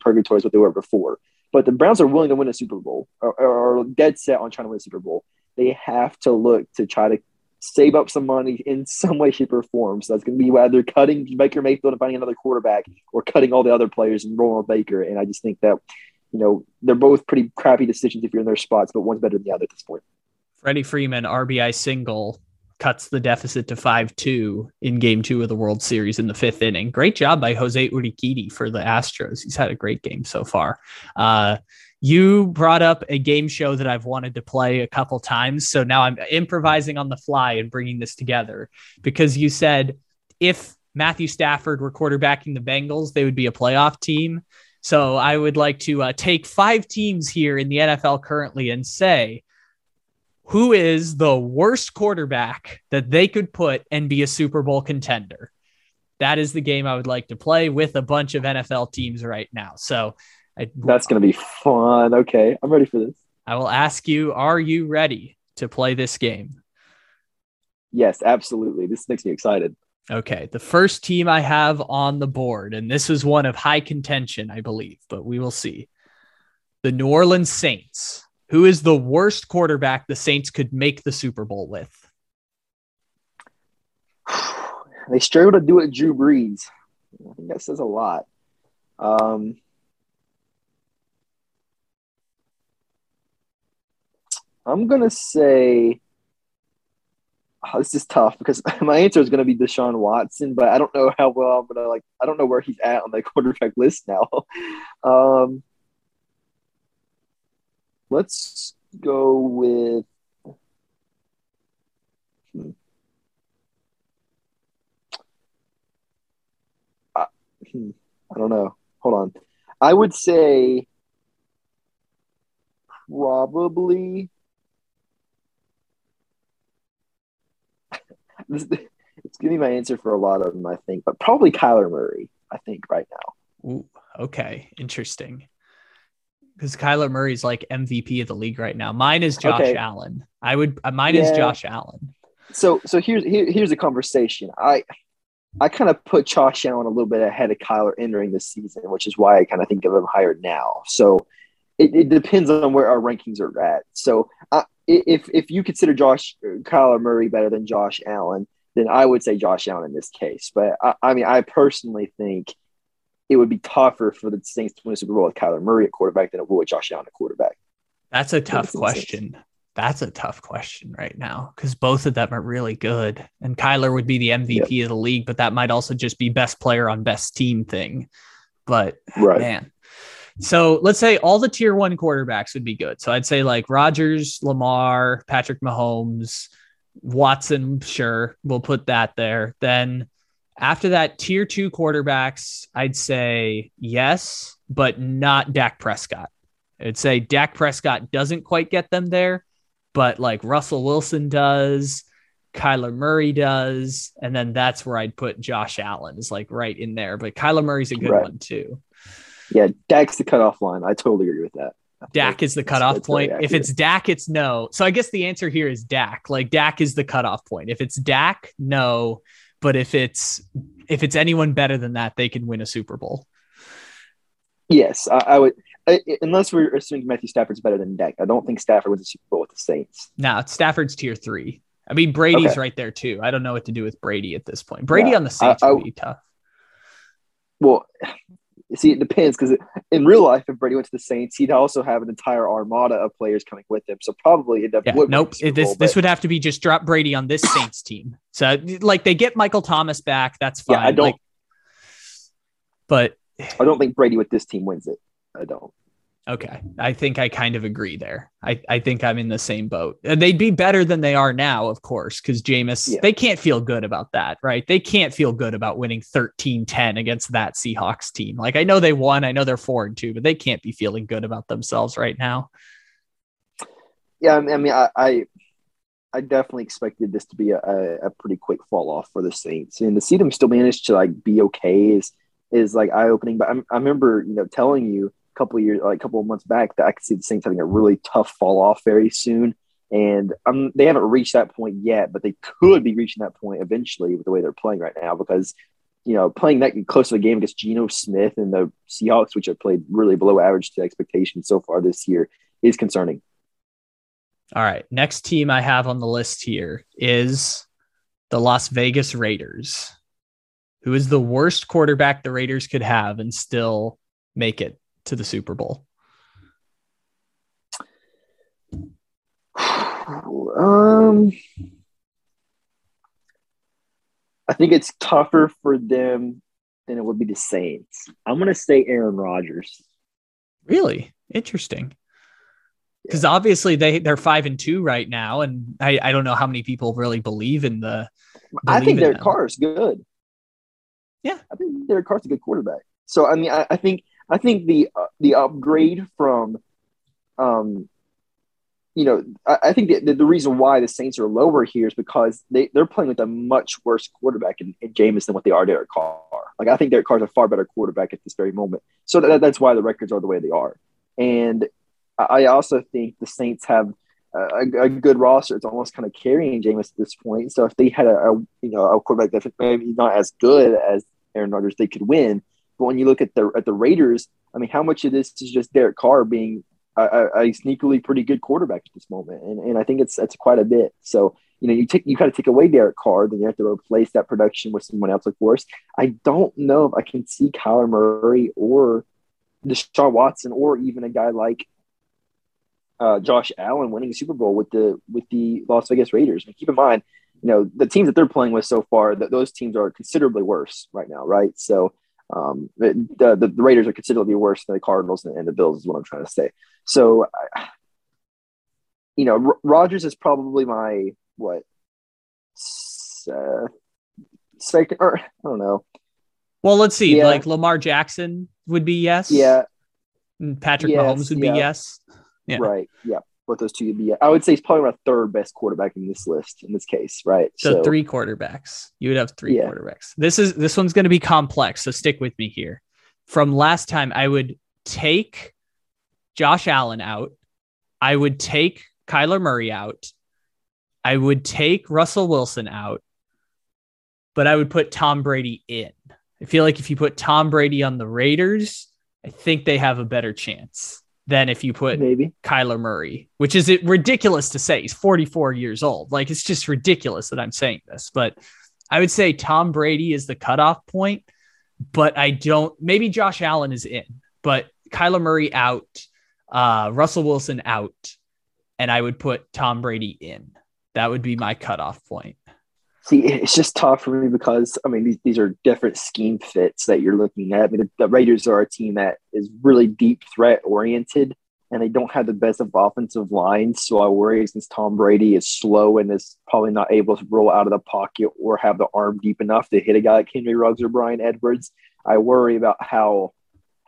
purgatory as what they were before. But the Browns are willing to win a Super Bowl or, or dead set on trying to win a Super Bowl. They have to look to try to save up some money in some way, shape, or form. So that's going to be whether cutting Baker Mayfield and finding another quarterback or cutting all the other players and rolling Baker. And I just think that, you know, they're both pretty crappy decisions if you're in their spots, but one's better than the other at this point. Freddie Freeman, RBI single, cuts the deficit to 5 2 in game two of the World Series in the fifth inning. Great job by Jose Urquidy for the Astros. He's had a great game so far. Uh, you brought up a game show that I've wanted to play a couple times. So now I'm improvising on the fly and bringing this together because you said if Matthew Stafford were quarterbacking the Bengals, they would be a playoff team. So I would like to uh, take five teams here in the NFL currently and say, who is the worst quarterback that they could put and be a Super Bowl contender? That is the game I would like to play with a bunch of NFL teams right now. So I, that's going to be fun. Okay, I'm ready for this. I will ask you, are you ready to play this game? Yes, absolutely. This makes me excited. Okay, the first team I have on the board, and this is one of high contention, I believe, but we will see. The New Orleans Saints. Who is the worst quarterback the Saints could make the Super Bowl with? They struggle to do it, Drew Brees. I think that says a lot. Um, I'm gonna say oh, this is tough because my answer is gonna be Deshaun Watson, but I don't know how well I'm gonna like. I don't know where he's at on the quarterback list now. um, let's go with. Hmm. Hmm. I don't know. Hold on. I would say probably this, it's giving my answer for a lot of them, I think, but probably Kyler Murray, I think, right now. Ooh, okay, interesting. Because Kyler Murray's like MVP of the league right now. Mine is Josh okay. Allen. I would. Uh, mine yeah. is Josh Allen. So, so here's here, here's a conversation. I I kind of put Josh Allen a little bit ahead of Kyler entering the season, which is why I kind of think of him higher now. So it, it depends on where our rankings are at. So uh, if if you consider Josh uh, Kyler Murray better than Josh Allen, then I would say Josh Allen in this case. But I, I mean, I personally think it would be tougher for the Saints to win a Super Bowl with Kyler Murray at quarterback than it would with Josh Allen at quarterback. That's a tough question. That's a tough question right now because both of them are really good. And Kyler would be the MVP yep. of the league, but that might also just be best player on best team thing. But right. man, so let's say all the tier one quarterbacks would be good. So I'd say like Rodgers, Lamar, Patrick Mahomes, Watson, sure, we'll put that there. Then after that, tier two quarterbacks, I'd say yes, but not Dak Prescott. I'd say Dak Prescott doesn't quite get them there, but like Russell Wilson does, Kyler Murray does, and then that's where I'd put Josh Allen is like right in there. But Kyler Murray's a good right. one too. Yeah, Dak's the cutoff line. I totally agree with that. Dak is the cutoff that's, point. if it's Dak, it's no. So I guess the answer here is Dak. Like Dak is the cutoff point. If it's Dak, no. But if it's if it's anyone better than that, they can win a Super Bowl. Yes, I, I would. I, unless we're assuming Matthew Stafford's better than Dak, I don't think Stafford wins a Super Bowl with the Saints. No, Stafford's tier three. I mean, Brady's okay. right there too. I don't know what to do with Brady at this point. Brady yeah, on the Saints I, would be tough. Well, See, it depends because in real life, if Brady went to the Saints, he'd also have an entire armada of players coming with him. So probably it yeah, would. Nope. Bowl, this but... this would have to be just drop Brady on this Saints team. So like they get Michael Thomas back, that's fine. Yeah, I don't. Like, but I don't think Brady with this team wins it. I don't. Okay. I think I kind of agree there. I, I think I'm in the same boat. And they'd be better than they are now, of course, because Jameis, yeah. they can't feel good about that, right? They can't feel good about winning 13 10 against that Seahawks team. Like, I know they won, I know they're four and two, but they can't be feeling good about themselves right now. Yeah. I mean, I, I, I definitely expected this to be a, a pretty quick fall off for the Saints. And to see them still manage to like be okay is, is like eye opening. But I, I remember, you know, telling you, couple of years, like a couple of months back, that I could see the Saints having a really tough fall off very soon. And um, they haven't reached that point yet, but they could be reaching that point eventually with the way they're playing right now. Because you know, playing that close of a game against Geno Smith and the Seahawks, which have played really below average to expectations so far this year, is concerning. All right. Next team I have on the list here is the Las Vegas Raiders, who is the worst quarterback the Raiders could have and still make it to the Super Bowl. Um, I think it's tougher for them than it would be the Saints. I'm going to say Aaron Rodgers. Really interesting. Because yeah. obviously they they're five and two right now, and I, I don't know how many people really believe in the. I think Derek Carr is good. Yeah, I think their car's a good quarterback. So I mean, I, I think I think the uh, the upgrade from, um, you know, I, I think the, the reason why the Saints are lower here is because they they're playing with a much worse quarterback in, in Jameis than what they are Derek Carr. Like I think Derek Carr's a far better quarterback at this very moment. So that, that's why the records are the way they are. And I also think the Saints have a, a, good roster. It's almost kind of carrying Jameis at this point. So if they had a, a you know a quarterback that maybe not as good as Aaron Rodgers, they could win. But when you look at the at the Raiders, I mean, how much of this is just Derek Carr being a, a sneakily pretty good quarterback at this moment? And, and I think it's it's quite a bit. So you know, you take you kind of take away Derek Carr, then you have to replace that production with someone else, of course. I don't know if I can see Kyler Murray or Deshaun Watson or even a guy like uh, Josh Allen winning a Super Bowl with the with the Las Vegas Raiders. And keep in mind, you know, the teams that they're playing with so far, that those teams are considerably worse right now, right? So um, the, the, the Raiders are considerably worse than the Cardinals and, and the Bills is what I'm trying to say. So, you know, R- Rodgers is probably my what uh, second or I don't know. Well, let's see. Yeah. Like Lamar Jackson would be yes. Yeah. Patrick yes, Mahomes would yeah. be yes. Yeah. Right. Yeah. What those two would be. I would say he's probably my third best quarterback in this list in this case. Right. So, so three quarterbacks. You would have three yeah. quarterbacks. This is this one's going to be complex. So stick with me here. From last time, I would take Josh Allen out. I would take Kyler Murray out. I would take Russell Wilson out, but I would put Tom Brady in. I feel like if you put Tom Brady on the Raiders, I think they have a better chance than if you put maybe Kyler Murray, which is it ridiculous to say. He's 44 years old. Like it's just ridiculous that I'm saying this, but I would say Tom Brady is the cutoff point, but I don't maybe Josh Allen is in, but Kyler Murray out, uh, Russell Wilson out, and I would put Tom Brady in. That would be my cutoff point. See, it's just tough for me because I mean these, these are different scheme fits that you're looking at. I mean the, the Raiders are a team that is really deep threat oriented, and they don't have the best of offensive lines. So I worry since Tom Brady is slow and is probably not able to roll out of the pocket or have the arm deep enough to hit a guy like Henry Ruggs or Bryan Edwards. I worry about how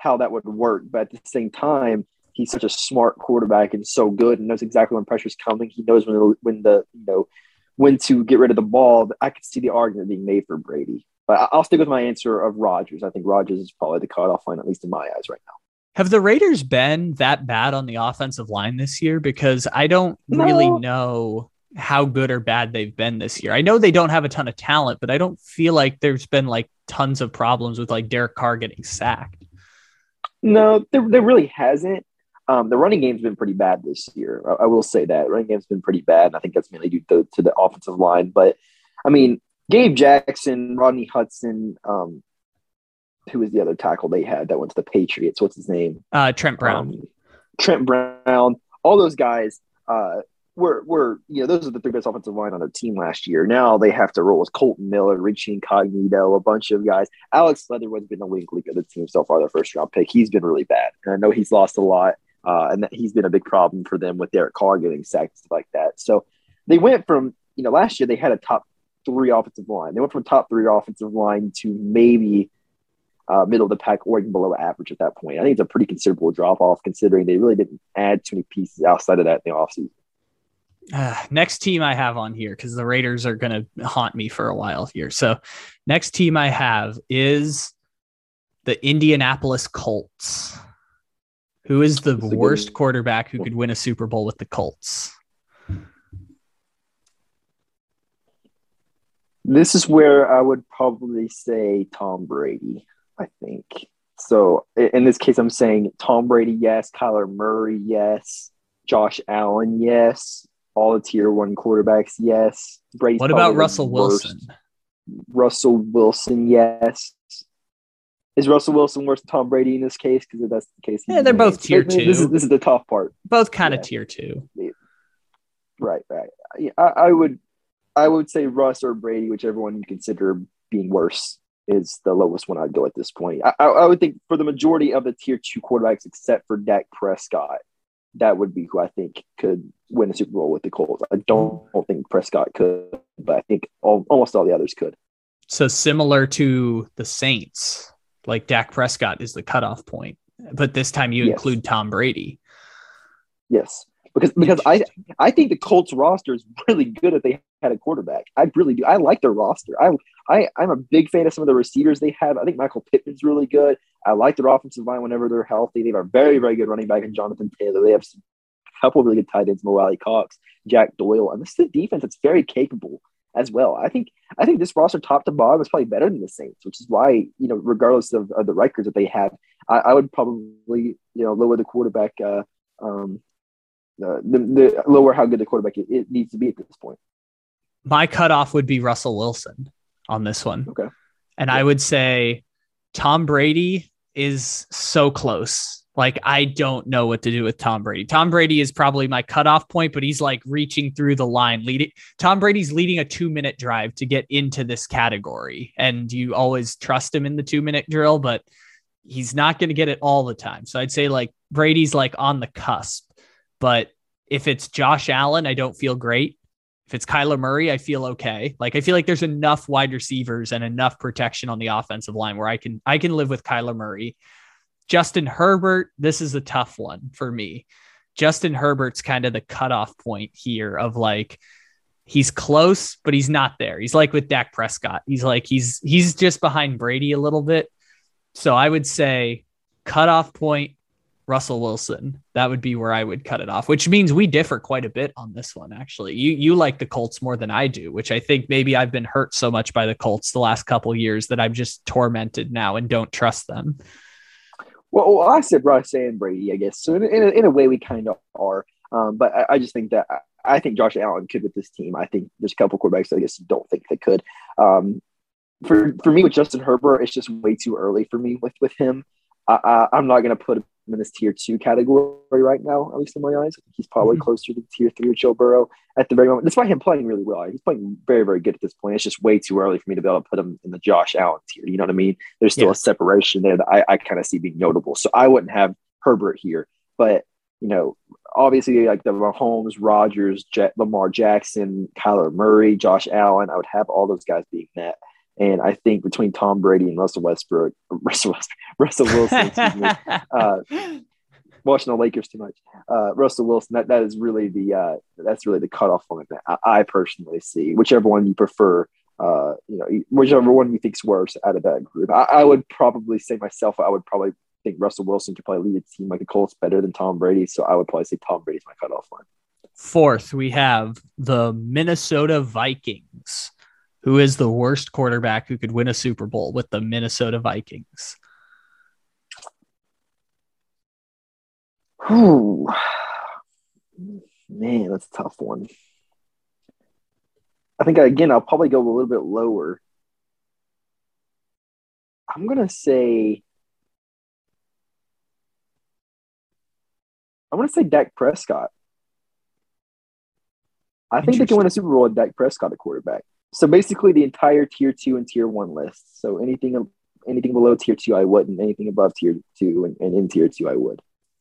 how that would work. But at the same time, he's such a smart quarterback and so good and knows exactly when pressure's coming. He knows when when the you know when to get rid of the ball. I could see the argument being made for Brady, but I'll stick with my answer of Rodgers. I think Rodgers is probably the cutoff line, at least in my eyes, right now. Have the Raiders been that bad on the offensive line this year? Because I don't no. really know how good or bad they've been this year. I know they don't have a ton of talent, but I don't feel like there's been like tons of problems with like Derek Carr getting sacked. No, there, there really hasn't. Um, the running game's been pretty bad this year. I, I, will say that running game's been pretty bad, and I think that's mainly due to, to the offensive line. But I mean, Gabe Jackson, Rodney Hudson, um, who was the other tackle they had that went to the Patriots? What's his name? Uh, Trent Brown. Um, Trent Brown. All those guys uh, were were you know those are the three best offensive line on their team last year. Now they have to roll with Kolton Miller, Richie Incognito, a bunch of guys. Alex Leatherwood's been the weak link of the team so far. Their first round pick. He's been really bad, and I know he's lost a lot. Uh, and that he's been a big problem for them with Derek Carr getting sacked stuff like that. So they went from you know last year they had a top three offensive line. They went from top three offensive line to maybe uh, middle of the pack or even below average at that point. I think it's a pretty considerable drop off considering they really didn't add too many pieces outside of that in the offseason. Uh, next team I have on here because the Raiders are going to haunt me for a while here. So, next team I have is the Indianapolis Colts. Who is the good worst quarterback who could win a Super Bowl with the Colts? This is where I would probably say Tom Brady. I think so. In this case, I'm saying Tom Brady, yes. Kyler Murray, yes. Josh Allen, yes. All the tier one quarterbacks, yes. Brady. What about Russell Wilson? Russell Wilson, yes. Is Russell Wilson worse than Tom Brady in this case? Because if that's the case, Yeah, they're both tier This is two. this is the tough part. Both kind of Yeah. tier two. Right, right. Yeah, I, I would, I would say Russ or Brady, whichever one you consider being worse, is the lowest one I'd go at this point. I, I, I would think for the majority of the tier two quarterbacks, except for Dak Prescott, that would be who I think could win a Super Bowl with the Colts. I don't, don't think Prescott could, but I think all, almost all the others could. So similar to the Saints, like Dak Prescott is the cutoff point, but this time you Yes. include Tom Brady. Yes, because because I I think the Colts roster is really good if they had a quarterback. I really do. I like their roster. I I I'm a big fan of some of the receivers they have. I think Michael Pittman's really good. I like their offensive line whenever they're healthy. They have a very very good running back in Jonathan Taylor. They have some, a couple of really good tight ends, Mo Alie-Cox, Jack Doyle, and this is a defense that's very capable as well. I think I think this roster top to bottom is probably better than the Saints, which is why you know regardless of, of the records that they have, I, I would probably you know lower the quarterback. Uh, um, uh, the, the lower how good the quarterback it, it needs to be at this point. My cutoff would be Russell Wilson on this one. Okay. And I would say Tom Brady is so close. Like, I don't know what to do with Tom Brady. Tom Brady is probably my cutoff point, but he's like reaching through the line, leading. Tom Brady's leading a two minute drive to get into this category. And you always trust him in the two minute drill, but he's not going to get it all the time. So I'd say like Brady's like on the cusp. But if it's Josh Allen, I don't feel great. If it's Kyler Murray, I feel okay. Like I feel like there's enough wide receivers and enough protection on the offensive line where I can I can live with Kyler Murray. Justin Herbert, this is a tough one for me. Justin Herbert's kind of the cutoff point here of like he's close, but he's not there. He's like with Dak Prescott. He's like he's he's just behind Brady a little bit. So I would say cutoff point Russell Wilson. That would be where I would cut it off, which means we differ quite a bit on this one. Actually, you you like the Colts more than I do, which I think maybe I've been hurt so much by the Colts the last couple years that I'm just tormented now and don't trust them. Well, well I said Russ and Brady, I guess. So in, in, a, in a way, we kind of are. Um, but I, I just think that I, think Josh Allen could with this team. I think there's a couple quarterbacks that I guess don't think they could. Um, for for me with Justin Herbert, it's just way too early for me with with him. I, I'm not going to put him in this tier two category right now, at least in my eyes. I think he's probably Mhm. closer to tier three with Joe Burrow at the very moment. Despite him playing really well, he's playing very, very good at this point. It's just way too early for me to be able to put him in the Josh Allen tier. You know what I mean? There's still Yeah. a separation there that I, I kind of see being notable. So I wouldn't have Herbert here, but you know, obviously like the Mahomes, Rodgers, Lamar Jackson, Kyler Murray, Josh Allen, I would have all those guys being that. And I think between Tom Brady and Russell Westbrook, Russell Westbrook, Russell Wilson, excuse me, uh, watching the Lakers too much. Uh, Russell Wilson, that, that is really the uh, that's really the cutoff point that I, I personally see. Whichever one you prefer, uh, you know, whichever one you think's worse out of that group. I, I would probably say myself, I would probably think Russell Wilson could probably lead a team like the Colts better than Tom Brady. So I would probably say Tom Brady's my cutoff line. Fourth, we have the Minnesota Vikings. Who is the worst quarterback who could win a Super Bowl with the Minnesota Vikings? Whew. Man, that's a tough one. I think again, I'll probably go a little bit lower. I'm gonna say I'm gonna say Dak Prescott. I think they can win a Super Bowl with Dak Prescott at quarterback. So basically, the entire tier two and tier one list. So anything anything below tier two, I wouldn't. Anything above tier two and, and in tier two, I would.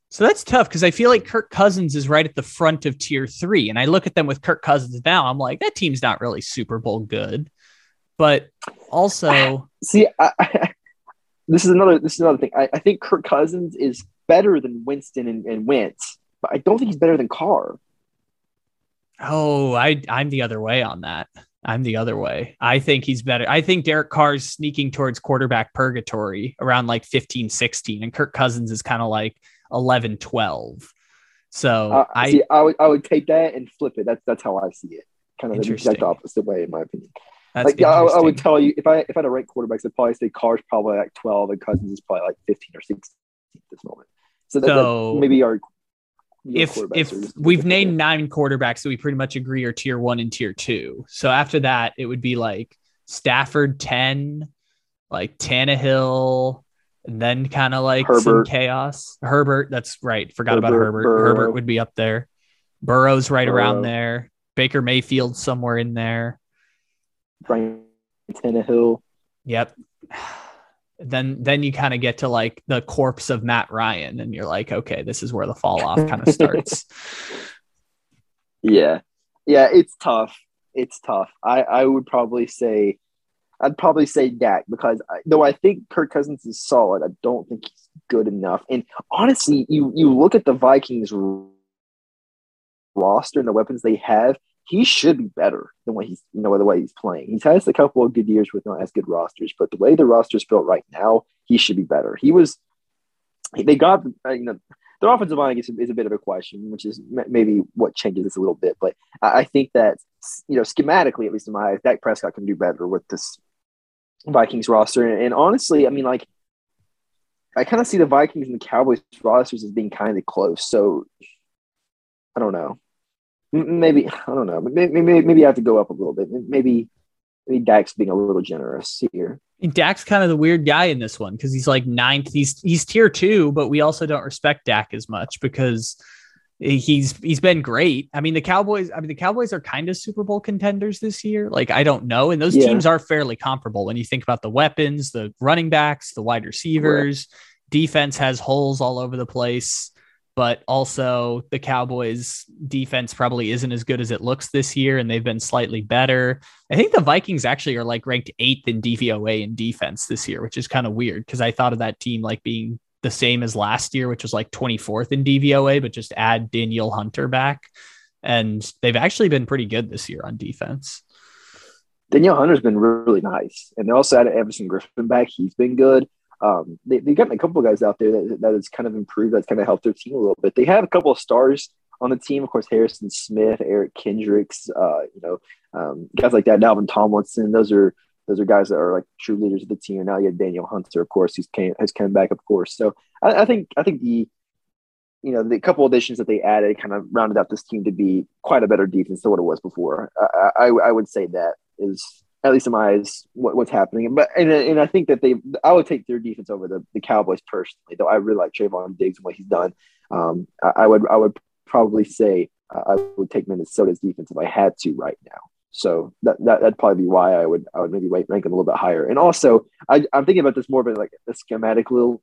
So that's tough because I feel like Kirk Cousins is right at the front of tier three. And I look at them with Kirk Cousins now, I'm like, that team's not really Super Bowl good. But also, See, I, I, this is another this is another thing. I, I think Kirk Cousins is better than Winston and, and Wentz, but I don't think he's better than Carr. oh, I, I'm the other way on that. I'm the other way. I think he's better. I think Derek Carr's sneaking towards quarterback purgatory around like 15, 16. And Kirk Cousins is kind of like 11 12. So Uh, I see, I would I would take that and flip it. That's that's how I see it. Kind of the exact opposite way, in my opinion. that's like I, I would tell you if I if I had to rank quarterbacks, I'd probably say Carr's probably like twelve and Cousins is probably like fifteen or sixteen at this moment. So, that, So, maybe our if if we've named nine quarterbacks that we pretty much agree are tier one and tier two. So after that, it would be like Stafford 10, like Tannehill, and then kind of like some chaos. Herbert, that's right. Forgot about Herbert, Herbert. Burrow. Herbert would be up there. Burrow's right around there. Baker Mayfield somewhere in there. Ryan Tannehill. Yep. Then then you kind of get to like the corpse of Matt Ryan, and you're like, okay, this is where the fall off kind of starts. Yeah, yeah, it's tough. It's tough. I I would probably say, I'd probably say Dak because I, though I think Kirk Cousins is solid, I don't think he's good enough. And honestly, you you look at the Vikings roster and the weapons they have, he should be better than what he's you know the way he's playing. He's had a couple of good years with not as good rosters, but the way the roster's built right now, he should be better. He was. They got uh, you know their offensive line is, is a bit of a question, which is maybe what changes this a little bit. But I, I think that you know schematically, at least in my eyes, Dak Prescott can do better with this Vikings roster. And, and honestly, I mean, like I kind of see the Vikings and the Cowboys rosters as being kind of close. So I don't know. Maybe I don't know. Maybe, maybe maybe I have to go up a little bit. Maybe maybe Dak's being a little generous here. Dak's kind of the weird guy in this one because he's like ninth. He's he's tier two, but we also don't respect Dak as much because he's he's been great. I mean, the Cowboys. I mean, the Cowboys are kind of Super Bowl contenders this year. Like I don't know, and those Yeah. teams are fairly comparable when you think about the weapons, the running backs, the wide receivers. Defense has holes all over the place, but also the Cowboys defense probably isn't as good as it looks this year, and they've been slightly better. I think the Vikings actually are like ranked eighth in DVOA in defense this year, which is kind of weird because I thought of that team like being the same as last year, which was like 24th in DVOA, but just add Danielle Hunter back. And they've actually been pretty good this year on defense. Danielle Hunter's been really nice, and they also added Everson Griffen back. He's been good. Um, they they got a couple of guys out there that that has kind of improved. That's kind of helped their team a little bit. They have a couple of stars on the team, of course, Harrison Smith, Eric Kendricks, uh, you know, um, guys like that. Dalvin Tomlinson. Those are those are guys that are like true leaders of the team. And now you have Danielle Hunter, of course, who's came has come back, of course. So I, I think I think the you know the couple additions that they added kind of rounded out this team to be quite a better defense than what it was before. I, I, I would say that is at least in my eyes what, what's happening. But and, and I think that they I would take their defense over the, the Cowboys personally. Though I really like Trevon Diggs and what he's done. Um, I, I would I would probably say uh, I would take Minnesota's defense if I had to right now. So that, that that'd probably be why I would I would maybe rank them a little bit higher. And also I, I'm thinking about this more of a, like a schematic little,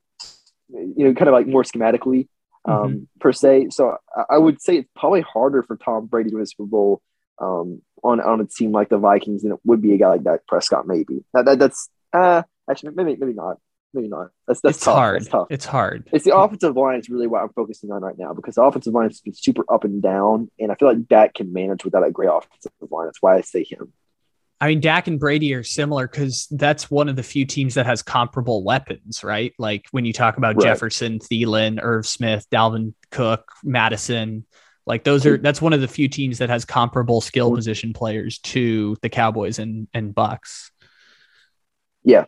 you know, kind of like more schematically um, per se. So I, I would say it's probably harder for Tom Brady to win a Super Bowl um, on on a team like the Vikings and it would be a guy like Dak Prescott. Maybe that, that that's uh, actually maybe maybe not maybe not. That's that's it's tough. hard. That's tough. It's hard. It's the offensive line is really what I'm focusing on right now because the offensive line has been super up and down, and I feel like Dak can manage without a great offensive line. That's why I say him. I mean, Dak and Brady are similar because that's one of the few teams that has comparable weapons, right? Like when you talk about Right. Jefferson, Thielen, Irv Smith, Dalvin Cook, Mattison, like those are that's one of the few teams that has comparable skill position players to the Cowboys and and Bucks. Yeah,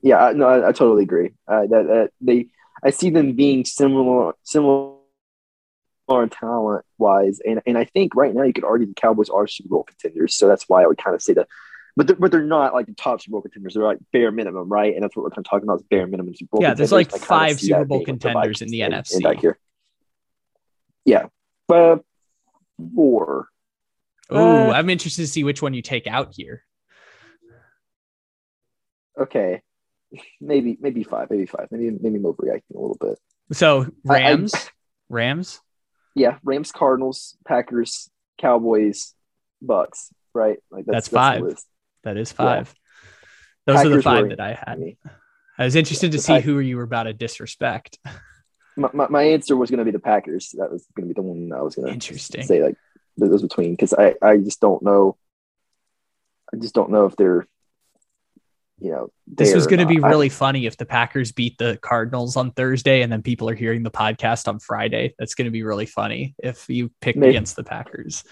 Yeah, I, no, I, I totally agree. Uh, that, that they, I see them being similar, similar talent wise, and and I think right now you could argue the Cowboys are Super Bowl contenders. So that's why I would kind of say that. But they're, but they're not like the top Super Bowl contenders. They're like bare minimum, right? And that's what we're kind of talking about is bare minimum Super Bowl. Yeah, there's like five Super Bowl contenders in the NFC. and back here. Yeah, but four. Ooh, Uh, I'm interested to see which one you take out here. Okay, maybe maybe five, maybe five, maybe maybe I'm overreacting a little bit. So I- I- Rams, Rams. yeah, Rams, Cardinals, Packers, Cowboys, Bucks, right? Like That's the five. list That is five. Those are the five that I had. mean, I was interested to see who you were about to disrespect. my, my, my answer was going to be the Packers. That was going to be the one I was going to say like those between because I I just don't know. I just don't know if they're you know, this was going to be not. I- really funny if the Packers beat the Cardinals on Thursday and then people are hearing the podcast on Friday. That's going to be really funny if you pick Maybe. against the Packers.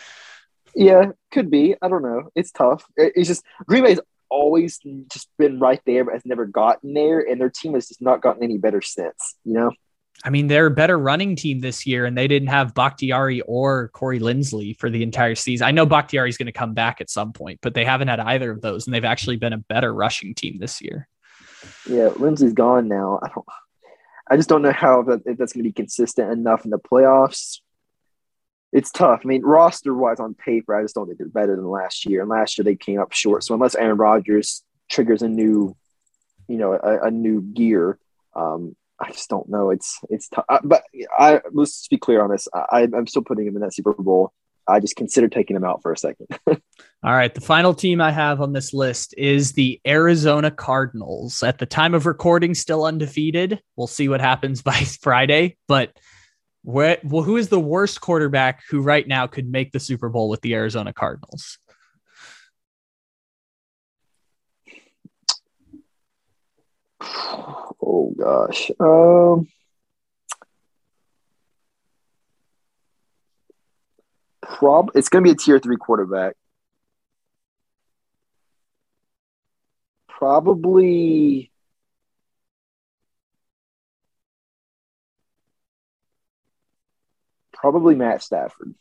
Yeah, could be. I don't know. It's tough. It- It's just Green Bay's always just been right there, but has never gotten there, and their team has just not gotten any better since. You know. I mean, they're a better running team this year, and they didn't have Bakhtiari or Corey Linsley for the entire season. I know Bakhtiari is going to come back at some point, but they haven't had either of those, and they've actually been a better rushing team this year. Yeah, Lindsey's gone now. I don't. I just don't know how that if that's going to be consistent enough in the playoffs. It's tough. I mean, roster wise on paper, I just don't think they're better than last year. And last year they came up short. So unless Aaron Rodgers triggers a new, you know, a, a new gear, um, I just don't know. It's it's tough. But I let's be clear on this. I, I'm still putting him in that Super Bowl. I just consider taking him out for a second. All right. The final team I have on this list is the Arizona Cardinals. At the time of recording, still undefeated. We'll see what happens by Friday. But where, well, who is the worst quarterback who right now could make the Super Bowl with the Arizona Cardinals? oh gosh. Um. Prob it's going to be a tier three quarterback. Probably. Probably Matt Stafford.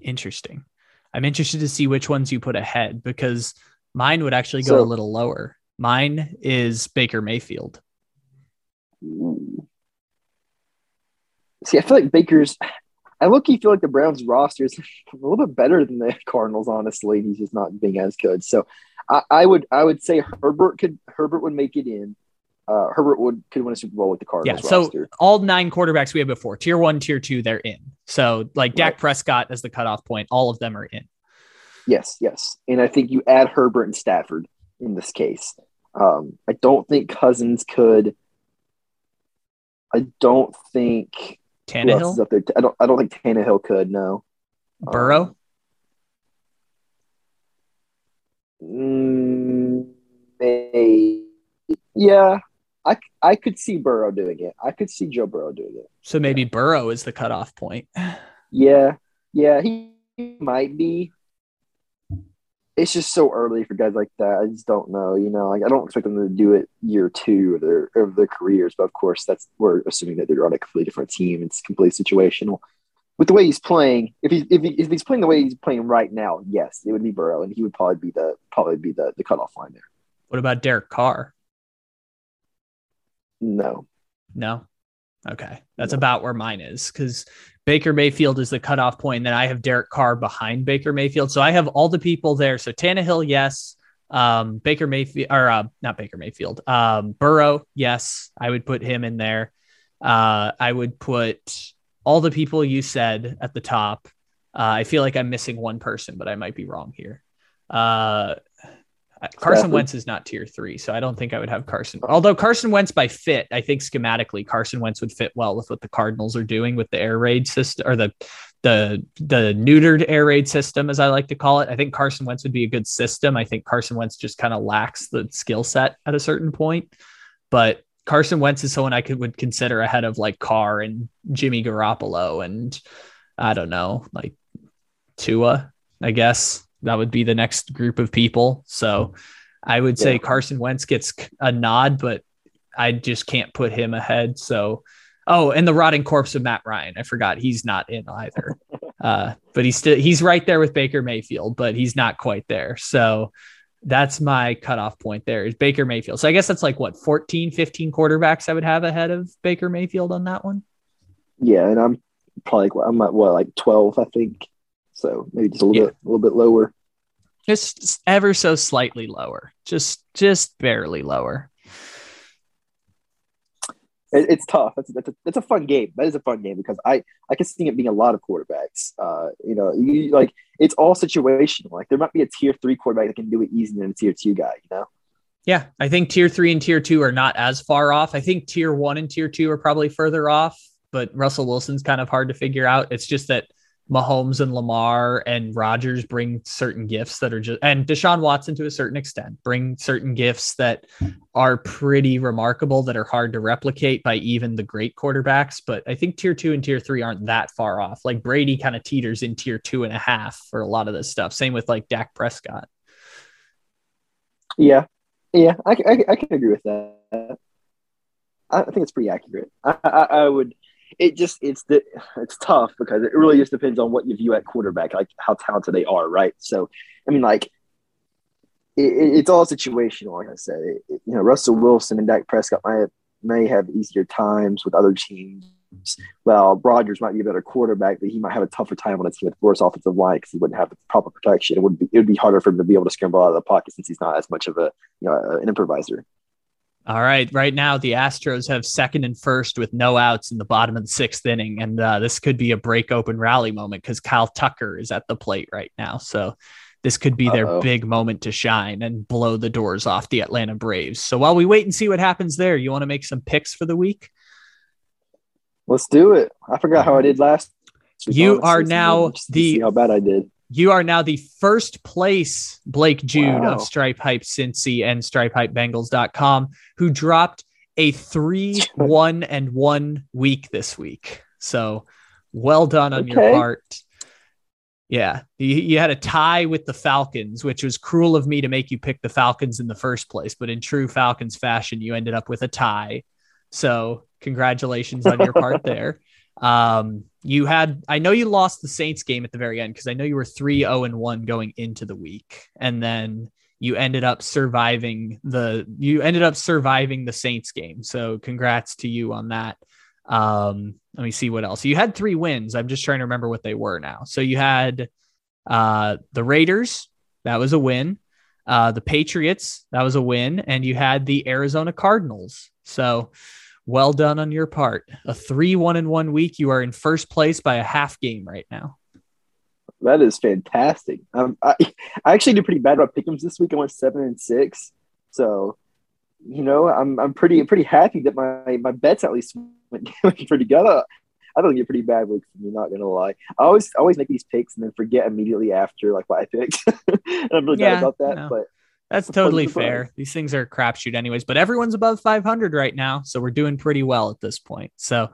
Interesting. I'm interested to see which ones you put ahead because mine would actually go So- a little lower. Mine is Baker Mayfield. See, I feel like Baker's. I look, you feel like the Browns roster is a little bit better than the Cardinals. Honestly, he's just not being as good. So, I, I would, I would say Herbert could, Herbert would make it in. Uh, Herbert would could win a Super Bowl with the Cardinals. Yeah. So roster. all nine quarterbacks we had before, tier one, tier two, they're in. So like Dak Right. Prescott as the cutoff point, all of them are in. Yes, yes, and I think you add Herbert and Stafford in this case. Um, I don't think Cousins could. I don't think who else is Tannehill, up there. I don't. I don't think Tannehill could. No. Burrow. Mm, may- yeah, I I could see Burrow doing it. I could see Joe Burrow doing it. So maybe Burrow is the cutoff point. Yeah, yeah, he, he might be. It's just so early for guys like that. I just don't know. You know, like I don't expect them to do it year two of their of their careers. But of course, that's we're assuming that they're on a completely different team. It's completely situational. With the way he's playing, if he if, he, if he's playing the way he's playing right now, yes, it would be Burrow, and he would probably be the probably be the the cutoff line there. What about Derek Carr? No, No. Okay. That's about where mine is because Baker Mayfield is the cutoff point. And then I have Derek Carr behind Baker Mayfield. So I have all the people there. So Tannehill, yes. Um, Baker Mayfield, or uh, not Baker Mayfield. Um, Burrow, yes. I would put him in there. Uh, I would put all the people you said at the top. Uh, I feel like I'm missing one person, but I might be wrong here. Uh, Carson Stafford. Wentz is not tier three, so I don't think I would have Carson. Although Carson Wentz by fit, I think schematically Carson Wentz would fit well with what the Cardinals are doing with the air raid system or the the the neutered air raid system, as I like to call it. I think Carson Wentz would be a good system. I think Carson Wentz just kind of lacks the skill set at a certain point, but Carson Wentz is someone I could would consider ahead of like Carr and Jimmy Garoppolo and I don't know, like Tua, I guess that would be the next group of people. So I would say Yeah. Carson Wentz gets a nod, but I just can't put him ahead. So, oh, and the rotting corpse of Matt Ryan. I forgot he's not in either. uh, but he's still he's right there with Baker Mayfield, but he's not quite there. So that's my cutoff point there is Baker Mayfield. So I guess that's like what 14, 15 quarterbacks I would have ahead of Baker Mayfield on that one. yeah, and I'm probably I'm at what like twelve, I think. So maybe just a little Yeah. bit a little bit lower. Just ever so slightly lower. Just just barely lower. It, it's tough. That's that's a, that's a fun game. That is a fun game because I I can see it being a lot of quarterbacks. Uh, you know, you like it's all situational. Like there might be a tier three quarterback that can do it easier than a tier two guy. You know. Yeah, I think tier three and tier two are not as far off. I think tier one and tier two are probably further off, but Russell Wilson's kind of hard to figure out. It's just that Mahomes and Lamar and Rodgers bring certain gifts that are just, and Deshaun Watson to a certain extent bring certain gifts that are pretty remarkable that are hard to replicate by even the great quarterbacks. But I think tier two and tier three aren't that far off. Like Brady kind of teeters in tier two and a half for a lot of this stuff. Same with like Dak Prescott. Yeah. Yeah. I, I, I can agree with that. I think it's pretty accurate. I, I, I would, it just it's the it's tough because it really just depends on what you view at quarterback, like how talented they are, right? So, I mean, like it, it's all situational. Like I said, it, you know, Russell Wilson and Dak Prescott might may have easier times with other teams. Well, Rodgers might be a better quarterback, but he might have a tougher time on a team with worse offensive line because he wouldn't have the proper protection. It would be it would be harder for him to be able to scramble out of the pocket since he's not as much of a you know an improviser. All right. Right now, the Astros have second and first with no outs in the bottom of the sixth inning. And uh, this could be a break open rally moment because Kyle Tucker is at the plate right now. So this could be their Uh-oh. big moment to shine and blow the doors off the Atlanta Braves. So while we wait and see what happens there, you want to make some picks for the week? Let's do it. I forgot how I did last. You are now the how bad I did. You are now the first place Blake Jude wow. of Stripe Hype Cincy and StripeHypeBengals.com who dropped a three one and one week this week. So well done on okay. your part. Yeah, you, you, had a tie with the Falcons, which was cruel of me to make you pick the Falcons in the first place. But in true Falcons fashion, you ended up with a tie. So congratulations on your part there. Um, you had, I know you lost the Saints game at the very end because I know you were 3 0 and 1 going into the week. And then you ended up surviving the, you ended up surviving the Saints game. So congrats to you on that. Um, let me see what else. You had three wins. I'm just trying to remember what they were now. So you had uh, the Raiders, that was a win. Uh, the Patriots, that was a win. And you had the Arizona Cardinals. So, well done on your part. A three one in one week. You are in first place by a half game right now. That is fantastic. Um, I, I actually did pretty bad about pickums this week. I went seven and six. So, you know, I'm I'm pretty pretty happy that my my bets at least went, went pretty good. I, think you're pretty bad week for me, not gonna lie. I always always make these picks and then forget immediately after like what I picked. and I'm really yeah, bad about that. No. But that's totally fair. These things are crapshoot, anyways. But everyone's above 500 right now, so we're doing pretty well at this point. So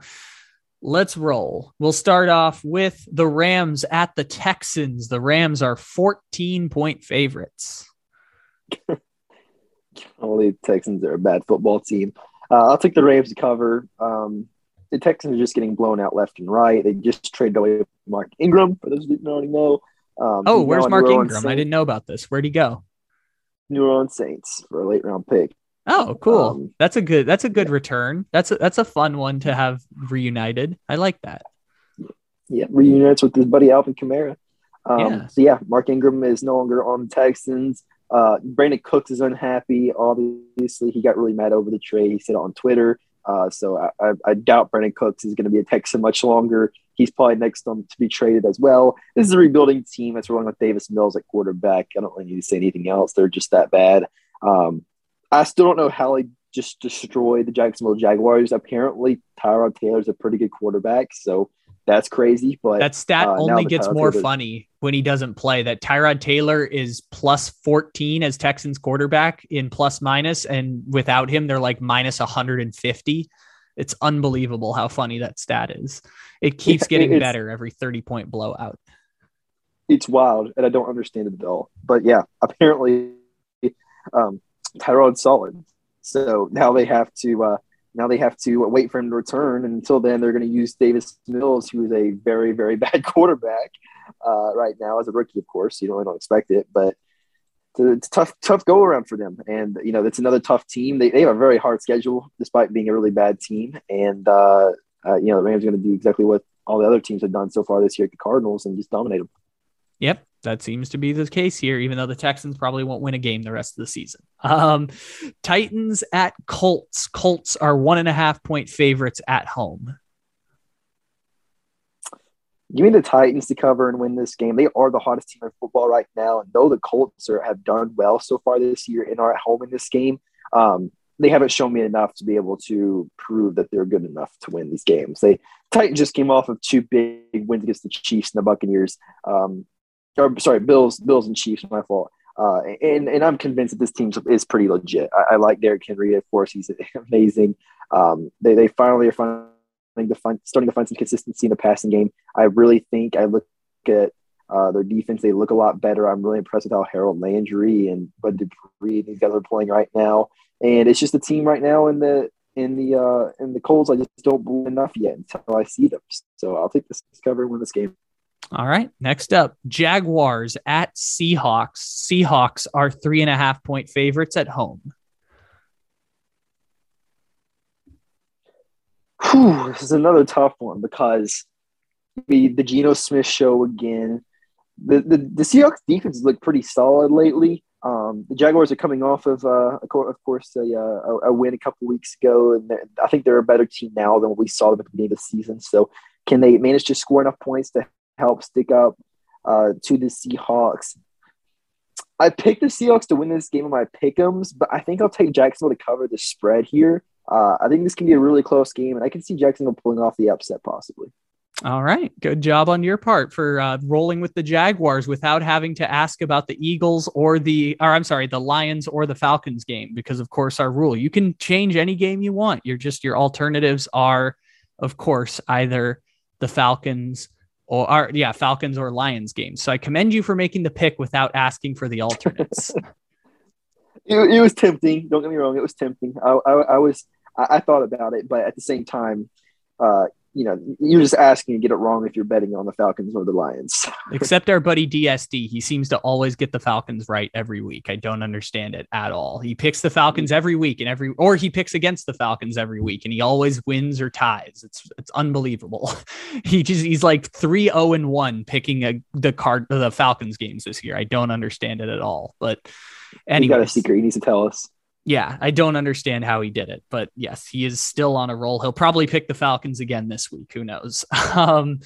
let's roll. We'll start off with the Rams at the Texans. The Rams are 14 point favorites. Only Texans are a bad football team. Uh, I'll take the Rams to cover. Um, the Texans are just getting blown out left and right. They just traded away Mark Ingram, for those who didn't already know. Um, oh, where's Mark Ingram? I didn't know about this. Where'd he go? New Orleans Saints for a late round pick. Oh, cool. Um, that's a good that's a good yeah. return. That's a that's a fun one to have reunited. I like that. Yeah, reunites with his buddy Alvin Kamara. Um, yeah. So yeah, Mark Ingram is no longer on the Texans. Uh, Brandin Cooks is unhappy. Obviously, he got really mad over the trade. He said on Twitter. Uh, so I, I, I, doubt Brandin Cooks is going to be a Texan much longer. He's probably next on to be traded as well. This is a rebuilding team that's rolling with Davis Mills at quarterback. I don't really need to say anything else. They're just that bad. Um, I still don't know how they just destroyed the Jacksonville Jaguars. Apparently, Tyrod Taylor's a pretty good quarterback. So that's crazy. But that stat uh, only gets more funny when he doesn't play. That Tyrod Taylor is plus 14 as Texans quarterback in plus minus, and without him, they're like minus 150. It's unbelievable how funny that stat is. It keeps getting better every 30 point blowout. It's wild, and I don't understand it at all. But yeah, apparently, um, Tyrod's solid. So now they have to. Uh, now they have to wait for him to return. And until then, they're going to use Davis Mills, who is a very, very bad quarterback uh, right now as a rookie, of course. You don't, don't expect it, but it's a tough, tough go around for them. And, you know, it's another tough team. They, they have a very hard schedule despite being a really bad team. And, uh, uh, you know, the Rams are going to do exactly what all the other teams have done so far this year at the Cardinals and just dominate them. Yep, that seems to be the case here, even though the Texans probably won't win a game the rest of the season. Um, Titans at Colts. Colts are one and a half point favorites at home. Give me the Titans to cover and win this game. They are the hottest team in football right now. And though the Colts are, have done well so far this year and are at home in this game, um, they haven't shown me enough to be able to prove that they're good enough to win these games. They Titans just came off of two big wins against the Chiefs and the Buccaneers. Um, or sorry, Bills, Bills and Chiefs. My fault. Uh, and and I'm convinced that this team is pretty legit. I, I like Derrick Henry, of course, he's amazing. Um, they they finally are finding to find starting to find some consistency in the passing game. I really think I look at uh, their defense; they look a lot better. I'm really impressed with how Harold Landry and Bud Dupree these guys are playing right now. And it's just a team right now in the in the uh, in the Colts. I just don't believe enough yet until I see them. So I'll take this cover and win this game. All right. Next up, Jaguars at Seahawks. Seahawks are three and a half point favorites at home. Whew, this is another tough one because the the Geno Smith show again. The, the the Seahawks defense look pretty solid lately. Um, the Jaguars are coming off of, uh, of course, a, uh, a, win a couple weeks ago, and I think they're a better team now than what we saw them at the beginning of the season. So, can they manage to score enough points to help stick up uh, to the Seahawks. I picked the Seahawks to win this game of my pick'ems, but I think I'll take Jacksonville to cover the spread here. Uh, I think this can be a really close game, and I can see Jacksonville pulling off the upset possibly. All right. Good job on your part for uh, rolling with the Jaguars without having to ask about the Eagles or the, or I'm sorry, the Lions or the Falcons game, because of course, our rule you can change any game you want. You're just, your alternatives are, of course, either the Falcons or, or yeah, Falcons or Lions games. So I commend you for making the pick without asking for the alternates. it, it, was tempting. Don't get me wrong. It was tempting. I, I, I was, I, I, thought about it, but at the same time, uh, you know, you're just asking to get it wrong if you're betting on the Falcons or the Lions. Except our buddy DSD, he seems to always get the Falcons right every week. I don't understand it at all. He picks the Falcons every week and every, or he picks against the Falcons every week, and he always wins or ties. It's it's unbelievable. he just he's like three zero oh and one picking a, the card the Falcons games this year. I don't understand it at all. But anyway, got a secret. He needs to tell us yeah, I don't understand how he did it, but yes, he is still on a roll. He'll probably pick the Falcons again this week. Who knows? Um,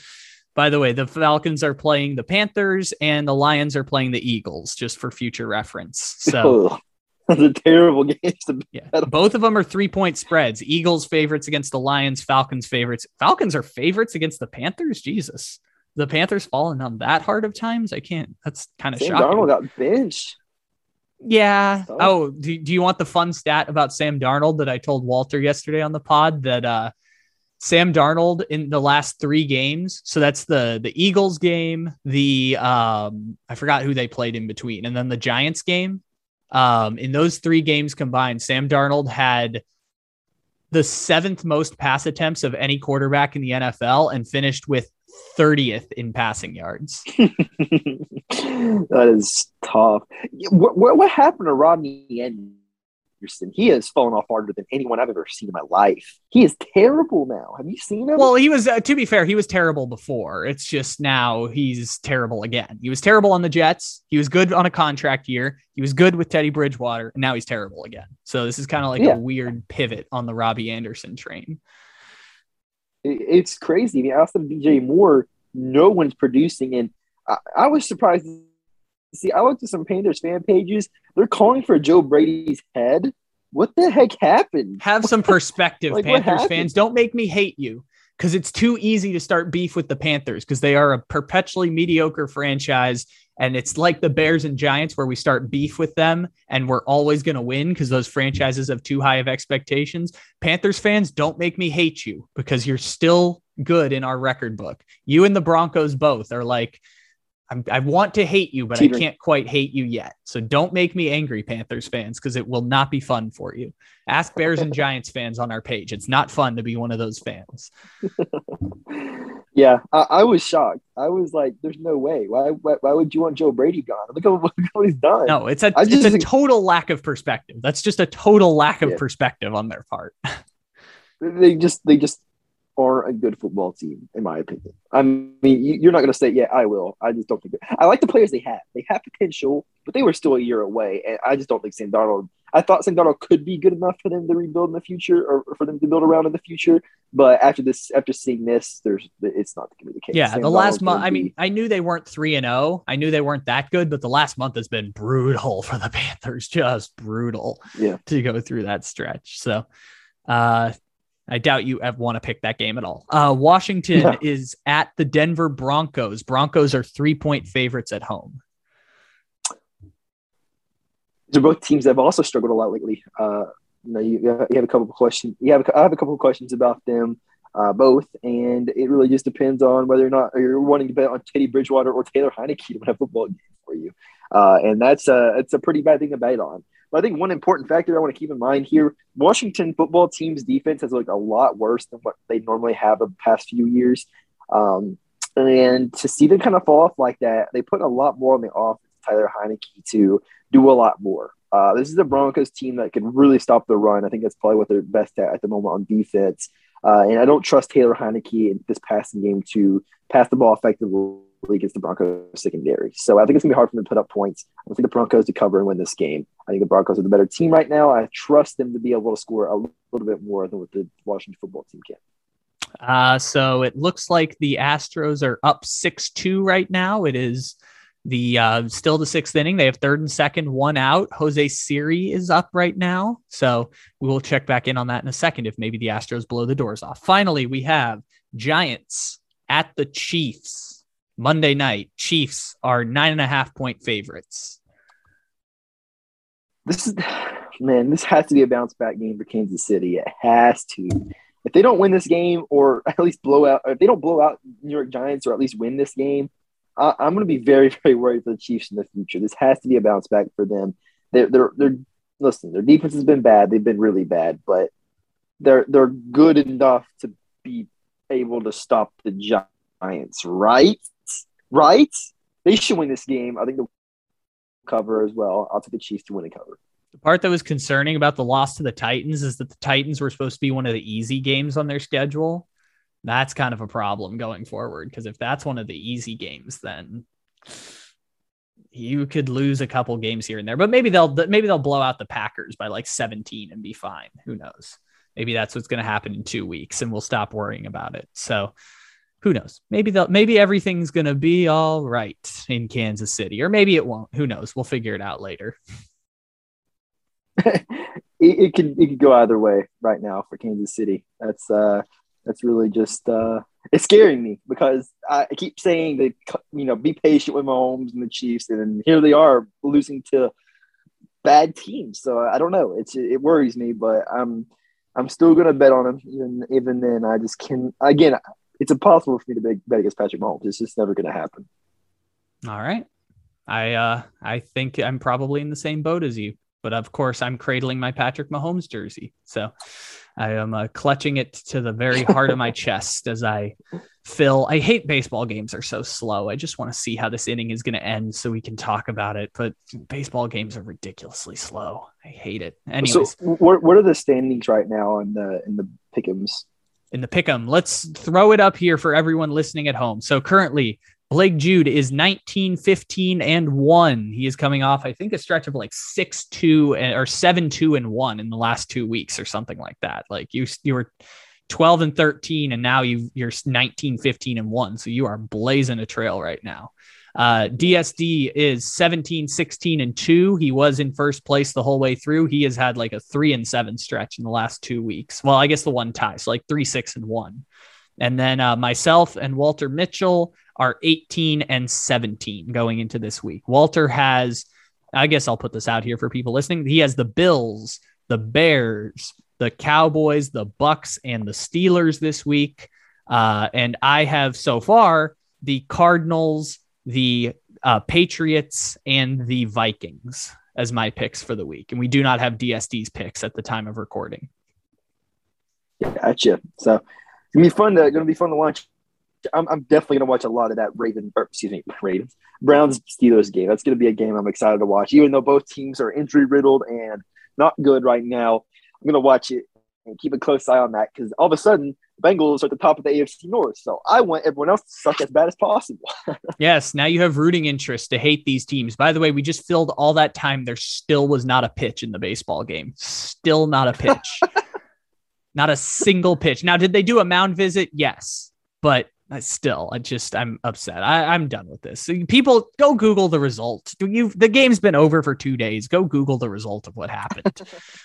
by the way, the Falcons are playing the Panthers and the Lions are playing the Eagles, just for future reference. So. That's a terrible game. yeah, both of them are three point spreads. Eagles favorites against the Lions. Falcons favorites. Falcons are favorites against the Panthers. Jesus, the Panthers falling on that hard of times. I can't. That's kind of shocking. Darnold got benched. Yeah. Oh, do, do you want the fun stat about Sam Darnold that I told Walter yesterday on the pod that uh, Sam Darnold in the last three games. So that's the the Eagles game, the um, I forgot who they played in between, and then the Giants game. Um, in those three games combined, Sam Darnold had the seventh most pass attempts of any quarterback in the NFL and finished with 30th in passing yards. that is tough. What, what, what, happened to Robby Anderson? He has fallen off harder than anyone I've ever seen in my life. He is terrible now. Have you seen him? Well, he was, uh, to be fair, he was terrible before. It's just now he's terrible again. He was terrible on the Jets. He was good on a contract year. He was good with Teddy Bridgewater. And now he's terrible again. So this is kind of like yeah. a weird pivot on the Robby Anderson train it's crazy. I mean, outside of DJ Moore, no one's producing. And I, I was surprised to see, I looked at some Panthers fan pages. They're calling for Joe Brady's head. What the heck happened? Have some perspective, like, Panthers fans. Don't make me hate you because it's too easy to start beef with the Panthers because they are a perpetually mediocre franchise and it's like the Bears and Giants where we start beef with them and we're always going to win because those franchises have too high of expectations. Panthers fans, don't make me hate you because you're still good in our record book. You and the Broncos both are like, i want to hate you, but I can't quite hate you yet. So don't make me angry, Panthers fans, because it will not be fun for you. Ask Bears and Giants fans on our page. It's not fun to be one of those fans. yeah, I, I, was shocked. I was like, "There's no way. Why? Why, why would you want Joe Brady gone? Look at what, what he's done." No, it's a just, it's a total lack of perspective. That's just a total lack of yeah. perspective on their part. they just they just are a good football team, in my opinion. I mean, you're not going to say, yeah, I will. I just don't think. I like the players they have. They have potential, but they were still a year away, and I just don't think Sam Darnold, I thought Sam Darnold could be good enough for them to rebuild in the future or for them to build around in the future. But after this, after seeing this, there's it's not going to be the case. Yeah, Sam the last month. gonna I mean, I knew they weren't three and zero. I knew they weren't that good, but the last month has been brutal for the Panthers. Just brutal. Yeah. to go through that stretch. So, uh, I doubt you ever want to pick that game at all. Uh, Washington No. is at the Denver Broncos. Broncos are three point favorites at home. they're both teams that have also struggled a lot lately. Uh, you know, you, you have a couple of questions. You have a, I have a couple of questions about them uh, both, and it really just depends on whether or not you're wanting to bet on Teddy Bridgewater or Taylor Heinicke to win a football game for you. Uh, and that's a it's a pretty bad thing to bet on. But I think one important factor I want to keep in mind here: Washington football team's defense has looked a lot worse than what they normally have the past few years. Um, and to see them kind of fall off like that, they put a lot more on the offense. Tyler Heinicke to do a lot more. Uh, this is the Broncos team that can really stop the run. I think that's probably what they're best at at the moment on defense. Uh, and I don't trust Taylor Heinicke in this passing game to pass the ball effectively against the Broncos secondary. So I think it's gonna be hard for them to put up points. I think the Broncos to cover and win this game. I think the Broncos are the better team right now. I trust them to be able to score a little bit more than what the Washington football team can. Uh, so it looks like the Astros are up 6 2 right now. It is the uh, still the sixth inning. They have third and second, one out. Jose Siri is up right now. So we will check back in on that in a second if maybe the Astros blow the doors off. Finally, we have Giants at the Chiefs Monday night. Chiefs are nine and a half point favorites. This is man, this has to be a bounce back game for Kansas City. It has to. If they don't win this game, or at least blow out, if they don't blow out New York Giants, or at least win this game, I'm going to be very, very worried for the Chiefs in the future. This has to be a bounce back for them. They're, they're, they're listen. Their defense has been bad. They've been really bad, but they're they're good enough to be able to stop the Giants. Right, right. They should win this game. I think they'll cover as well. I'll take the Chiefs to win and cover. The part that was concerning about the loss to the Titans is that the Titans were supposed to be one of the easy games on their schedule. That's kind of a problem going forward because if that's one of the easy games, then you could lose a couple games here and there. But maybe they'll maybe they'll blow out the Packers by like 17 and be fine. Who knows? Maybe that's what's going to happen in two weeks, and we'll stop worrying about it. So who knows? Maybe they'll maybe everything's to be all right in Kansas City, or maybe it won't. Who knows? We'll figure it out later. it, it could it could go either way right now for Kansas City. That's uh that's really just uh it's scaring me because I keep saying that you know be patient with Mahomes and the Chiefs, and here they are losing to bad teams. So I don't know. It's it worries me, but I'm I'm still gonna bet on them. Even even then, I just can again. It's impossible for me to bet, bet against Patrick Mahomes. It's just never gonna happen. All right. I uh I think I'm probably in the same boat as you, but of course I'm cradling my Patrick Mahomes jersey. So I am uh, clutching it to the very heart of my chest as I fill. I hate baseball games are so slow. I just want to see how this inning is going to end so we can talk about it. But baseball games are ridiculously slow. I hate it. Anyways, So what what are the standings right now in the in the Pickums? In the pick'em. Let's throw it up here for everyone listening at home. So currently, Blake Jude is 19, 15, and one. He is coming off, I think, a stretch of like six, two, eh, or seven, two, and one in the last two weeks or something like that. Like you, you were 12 and 13, and now you you're 19, 15, and one. So you are blazing a trail right now. Uh, DSD is 17, 16, and two. He was in first place the whole way through. He has had like a three and seven stretch in the last two weeks. Well, I guess the one tie, so like three, six, and one. And then uh, myself and Walter Mitchell are 18 and 17 going into this week. Walter has, I guess I'll put this out here for people listening. He has the Bills, the Bears, the Cowboys, the Bucs, and the Steelers this week. Uh, and I have so far the Cardinals, the uh, Patriots, and the Vikings as my picks for the week. And we do not have DSD's picks at the time of recording. Gotcha. So it's gonna be fun. To, gonna be fun to watch. I'm, I'm definitely gonna watch a lot of that Raven, or excuse me, Ravens Browns Steelers game. That's gonna be a game I'm excited to watch. Even though both teams are injury riddled and not good right now, I'm gonna watch it and keep a close eye on that because all of a sudden Bengals are at the top of the AFC North. So I want everyone else to suck as bad as possible. yes. Now you have rooting interest to hate these teams. By the way, we just filled all that time. There still was not a pitch in the baseball game. Still not a pitch. not a single pitch. Now, did they do a mound visit? Yes. But I still, I just I'm upset. I, I'm done with this. People go Google the result. Do you the game's been over for two days. Go Google the result of what happened.